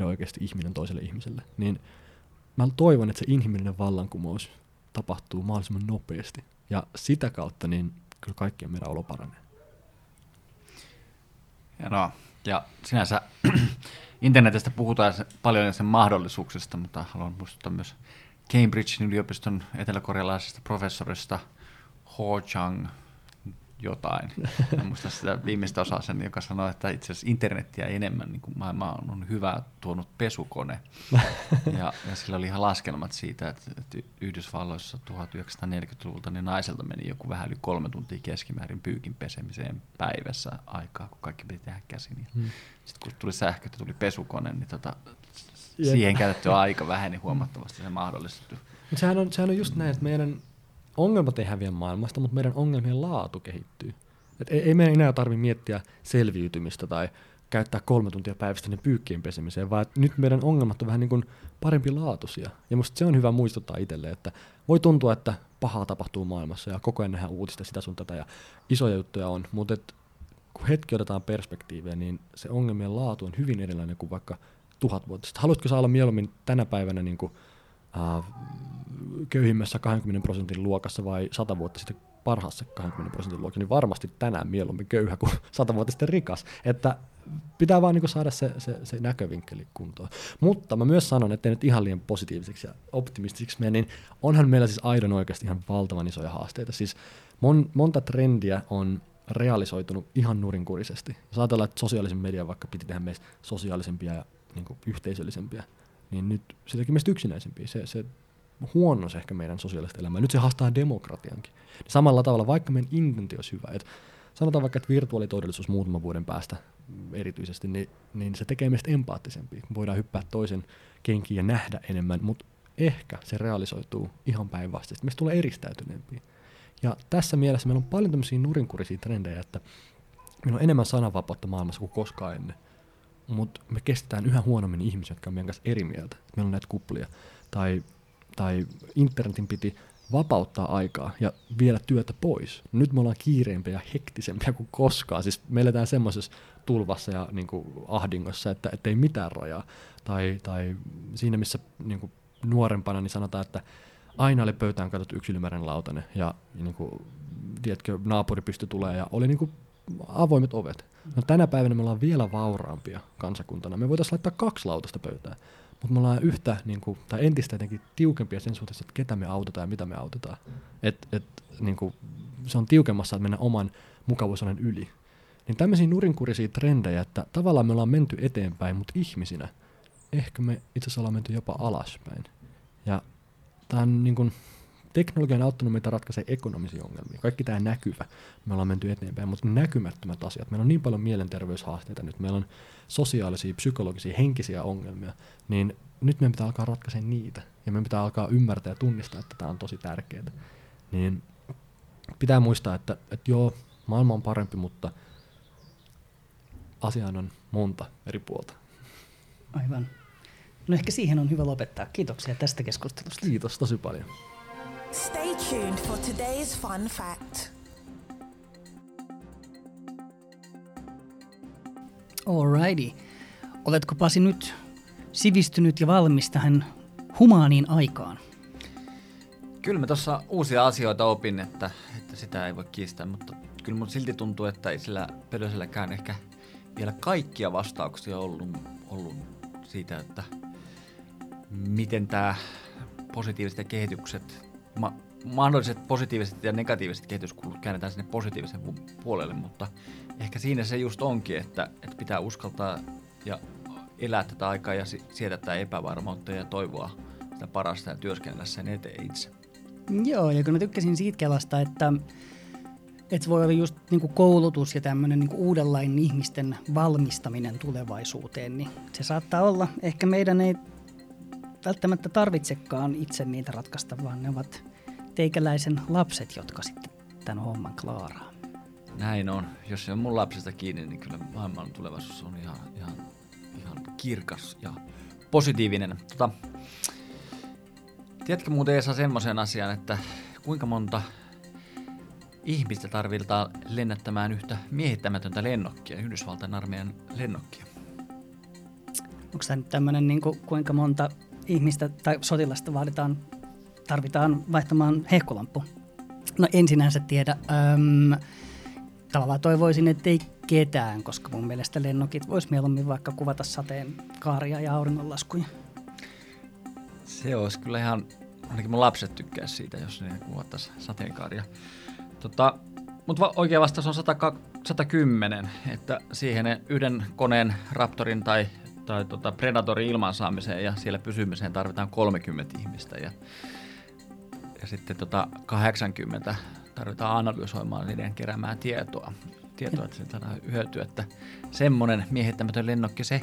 oikeasti ihminen toiselle ihmiselle. Niin mä toivon, että se inhimillinen vallankumous tapahtuu mahdollisimman nopeasti. Ja sitä kautta niin kyllä kaikkien meidän olo paranee. no, Ja sinänsä internetistä puhutaan paljon sen mahdollisuuksista, mutta haluan muistuttaa myös Cambridgein yliopiston eteläkorealaisesta professorista Ho Chang jotain. En muista sitä viimeistä osaa sen, joka sanoi, että itse asiassa internettiä enemmän niin kuin maailmaan on hyvä tuonut pesukone. ja, ja sillä oli ihan laskelmat siitä, että, että Yhdysvalloissa 1940-luvulta niin naiselta meni joku vähän yli kolme tuntia keskimäärin pyykin pesemiseen päivässä aikaa, kun kaikki piti tehdä käsin. Hmm. Sitten kun tuli sähkö ja tuli pesukone, niin tota, siihen käytetty aika väheni huomattavasti se mahdollistettu. sehän on, sehän on just näin, että meidän ongelmat ei häviä maailmasta, mutta meidän ongelmien laatu kehittyy. Et ei, ei meidän enää tarvitse miettiä selviytymistä tai käyttää kolme tuntia päivästä ne pyykkien pesemiseen, vaan nyt meidän ongelmat on vähän niin kuin parempi laatuisia. Ja musta se on hyvä muistuttaa itselle, että voi tuntua, että pahaa tapahtuu maailmassa ja koko ajan nähdään uutista sitä sun tätä ja isoja juttuja on, mutta et, kun hetki otetaan perspektiiviä, niin se ongelmien laatu on hyvin erilainen kuin vaikka tuhat vuotta sitten. Haluatko sä olla mieluummin tänä päivänä niin kuin, äh, köyhimmässä 20 prosentin luokassa vai 100 vuotta sitten parhaassa 20 prosentin luokassa, niin varmasti tänään mieluummin köyhä kuin 100 vuotta sitten rikas. Että pitää vaan niin saada se, se, se näkövinkkeli kuntoon. Mutta mä myös sanon, että nyt ihan liian positiiviseksi ja optimistisiksi mene, niin onhan meillä siis aidon oikeasti ihan valtavan isoja haasteita. Siis mon, monta trendiä on realisoitunut ihan nurinkurisesti. Jos ajatellaan, että sosiaalisen median vaikka piti tehdä meistä sosiaalisempia ja niin yhteisöllisempiä, niin nyt se teki meistä yksinäisempiä. Se, se huonos ehkä meidän sosiaalista elämää. Nyt se haastaa demokratiankin. Samalla tavalla, vaikka meidän intentio olisi hyvä, että sanotaan vaikka, että virtuaalitodellisuus muutaman vuoden päästä erityisesti, niin, niin se tekee meistä empaattisempia. Voidaan hyppää toisen kenkiin ja nähdä enemmän, mutta ehkä se realisoituu ihan päinvastaisesti. Meistä tulee eristäytyneempiä. Ja tässä mielessä meillä on paljon tämmöisiä nurinkurisia trendejä, että meillä on enemmän sananvapautta maailmassa kuin koskaan ennen. Mutta me kestetään yhä huonommin ihmisiä, jotka on meidän kanssa eri mieltä. Meillä on näitä kuplia. Tai tai internetin piti vapauttaa aikaa ja viedä työtä pois. Nyt me ollaan kiireempiä ja hektisempiä kuin koskaan. Siis me eletään semmoisessa tulvassa ja niin kuin ahdingossa, että, ei mitään rajaa. Tai, tai siinä, missä niin kuin nuorempana, niin sanotaan, että aina oli pöytään katsottu yksi ylimääräinen lautanen ja, ja niin kuin, tiedätkö, naapuri pystyi tulee ja oli niin kuin avoimet ovet. No tänä päivänä me ollaan vielä vauraampia kansakuntana. Me voitaisiin laittaa kaksi lautasta pöytään mutta me ollaan yhtä, niin kuin, tai entistä jotenkin tiukempia sen suhteessa, että ketä me autetaan ja mitä me autetaan. Et, et, niin kuin, se on tiukemmassa, että mennään oman mukavuusonen yli. Niin tämmöisiä nurinkurisia trendejä, että tavallaan me ollaan menty eteenpäin, mutta ihmisinä ehkä me itse asiassa ollaan menty jopa alaspäin. Ja tämä on niin kuin, teknologia on auttanut meitä ratkaisemaan ekonomisia ongelmia. Kaikki tämä näkyvä, me ollaan menty eteenpäin, mutta näkymättömät asiat. Meillä on niin paljon mielenterveyshaasteita nyt, meillä on sosiaalisia, psykologisia, henkisiä ongelmia, niin nyt meidän pitää alkaa ratkaista niitä. Ja meidän pitää alkaa ymmärtää ja tunnistaa, että tämä on tosi tärkeää. Niin pitää muistaa, että, että joo, maailma on parempi, mutta asiaan on monta eri puolta. Aivan. No ehkä siihen on hyvä lopettaa. Kiitoksia tästä keskustelusta. Kiitos tosi paljon. Stay tuned for today's fun fact. Alrighty. Oletko Pasi nyt sivistynyt ja valmis tähän humaaniin aikaan? Kyllä mä tuossa uusia asioita opin, että, että sitä ei voi kiistää, mutta kyllä mun silti tuntuu, että ei sillä pödöselläkään ehkä vielä kaikkia vastauksia ollut, ollut siitä, että miten tämä positiiviset kehitykset ma- mahdolliset positiiviset ja negatiiviset kehityskulut käännetään sinne positiivisen puolelle, mutta ehkä siinä se just onkin, että, että pitää uskaltaa ja elää tätä aikaa ja sietää tätä epävarmuutta ja toivoa sitä parasta ja työskennellä sen eteen itse. Joo, ja kun mä tykkäsin siitä kelasta, että, että voi olla just niin kuin koulutus ja tämmöinen niin uudenlainen ihmisten valmistaminen tulevaisuuteen, niin se saattaa olla. Ehkä meidän ei välttämättä tarvitsekaan itse niitä ratkaista, vaan ne ovat teikäläisen lapset, jotka sitten tämän homman klaaraa. Näin on. Jos se on mun lapsesta kiinni, niin kyllä maailman tulevaisuus on ihan, ihan, ihan kirkas ja positiivinen. Tota, tiedätkö muuten Esa semmoisen asian, että kuinka monta ihmistä tarvitaan lennättämään yhtä miehittämätöntä lennokkia, Yhdysvaltain armeijan lennokkia? Onko tämä nyt tämmöinen, niin kuin, kuinka monta ihmistä tai sotilasta vaaditaan, tarvitaan vaihtamaan hehkulamppu. No ensinänsä tiedä. Öm, tavallaan toivoisin, että ei ketään, koska mun mielestä lennokit vois mieluummin vaikka kuvata sateen kaaria ja auringonlaskuja. Se olisi kyllä ihan, ainakin mun lapset tykkää siitä, jos ne kuvattaisiin sateenkaaria. Tota, Mutta oikea vastaus on 100, 110, että siihen yhden koneen Raptorin tai, tai tota Predatorin ilmansaamiseen ja siellä pysymiseen tarvitaan 30 ihmistä ja, ja sitten tota 80 tarvitaan analysoimaan niiden keräämään tietoa, tietoa että siitä hyötyä, että semmoinen miehittämätön lennokki se.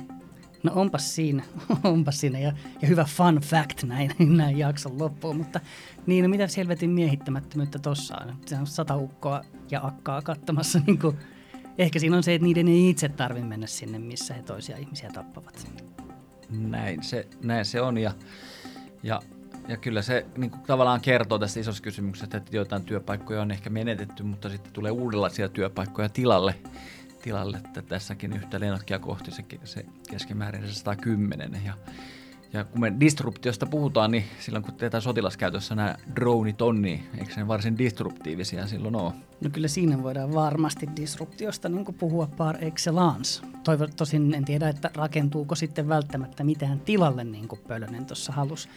No onpas siinä, onpas siinä. Ja, ja hyvä fun fact näin, näin jakson loppuun, mutta niin no mitä selvetin miehittämättömyyttä tossa on? Se on sata ukkoa ja akkaa katsomassa, niin kuin, ehkä siinä on se, että niiden ei itse tarvitse mennä sinne, missä he toisia ihmisiä tappavat. Näin se, näin se on ja, ja, ja kyllä se niin kuin tavallaan kertoo tästä isossa kysymyksessä, että joitain työpaikkoja on ehkä menetetty, mutta sitten tulee uudenlaisia työpaikkoja tilalle tilalle, että tässäkin yhtä lennokkia kohti se, se keskimäärin 110. Ja, ja kun me disruptiosta puhutaan, niin silloin kun teetään sotilaskäytössä nämä dronit on, niin eikö ne varsin disruptiivisia silloin ole? No kyllä siinä voidaan varmasti disruptiosta niin puhua par excellence. Toivo, tosin en tiedä, että rakentuuko sitten välttämättä mitään tilalle, niin kuin Pölönen tuossa halusi.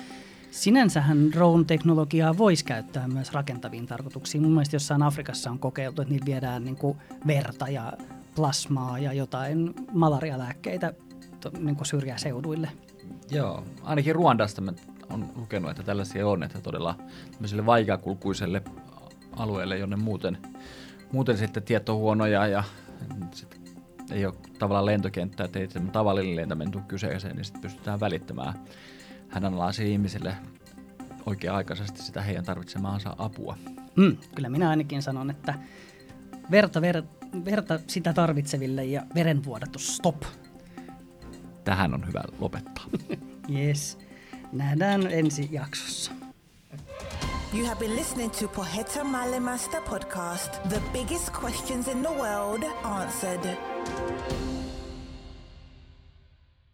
Sinänsähän drone-teknologiaa voisi käyttää myös rakentaviin tarkoituksiin. Mun mielestä jossain Afrikassa on kokeiltu, että niillä viedään niin kuin verta ja plasmaa ja jotain malarialääkkeitä niin kuin syrjäseuduille. Joo, ainakin Ruandasta mä on lukenut, että tällaisia on, että todella tämmöiselle vaikeakulkuiselle alueelle, jonne muuten, muuten sitten tieto huonoja ja sit ei ole tavallaan lentokenttää, että ei tavallinen lentäminen tule kyseeseen, niin sitten pystytään välittämään hädänalaisille ihmisille oikea-aikaisesti sitä heidän tarvitsemaansa apua. Mm, kyllä minä ainakin sanon, että verta, ver, verta sitä tarvitseville ja verenvuodatus stop. Tähän on hyvä lopettaa. yes. Nähdään ensi jaksossa. You have been listening to Poheta Malemasta podcast, the biggest questions in the world answered.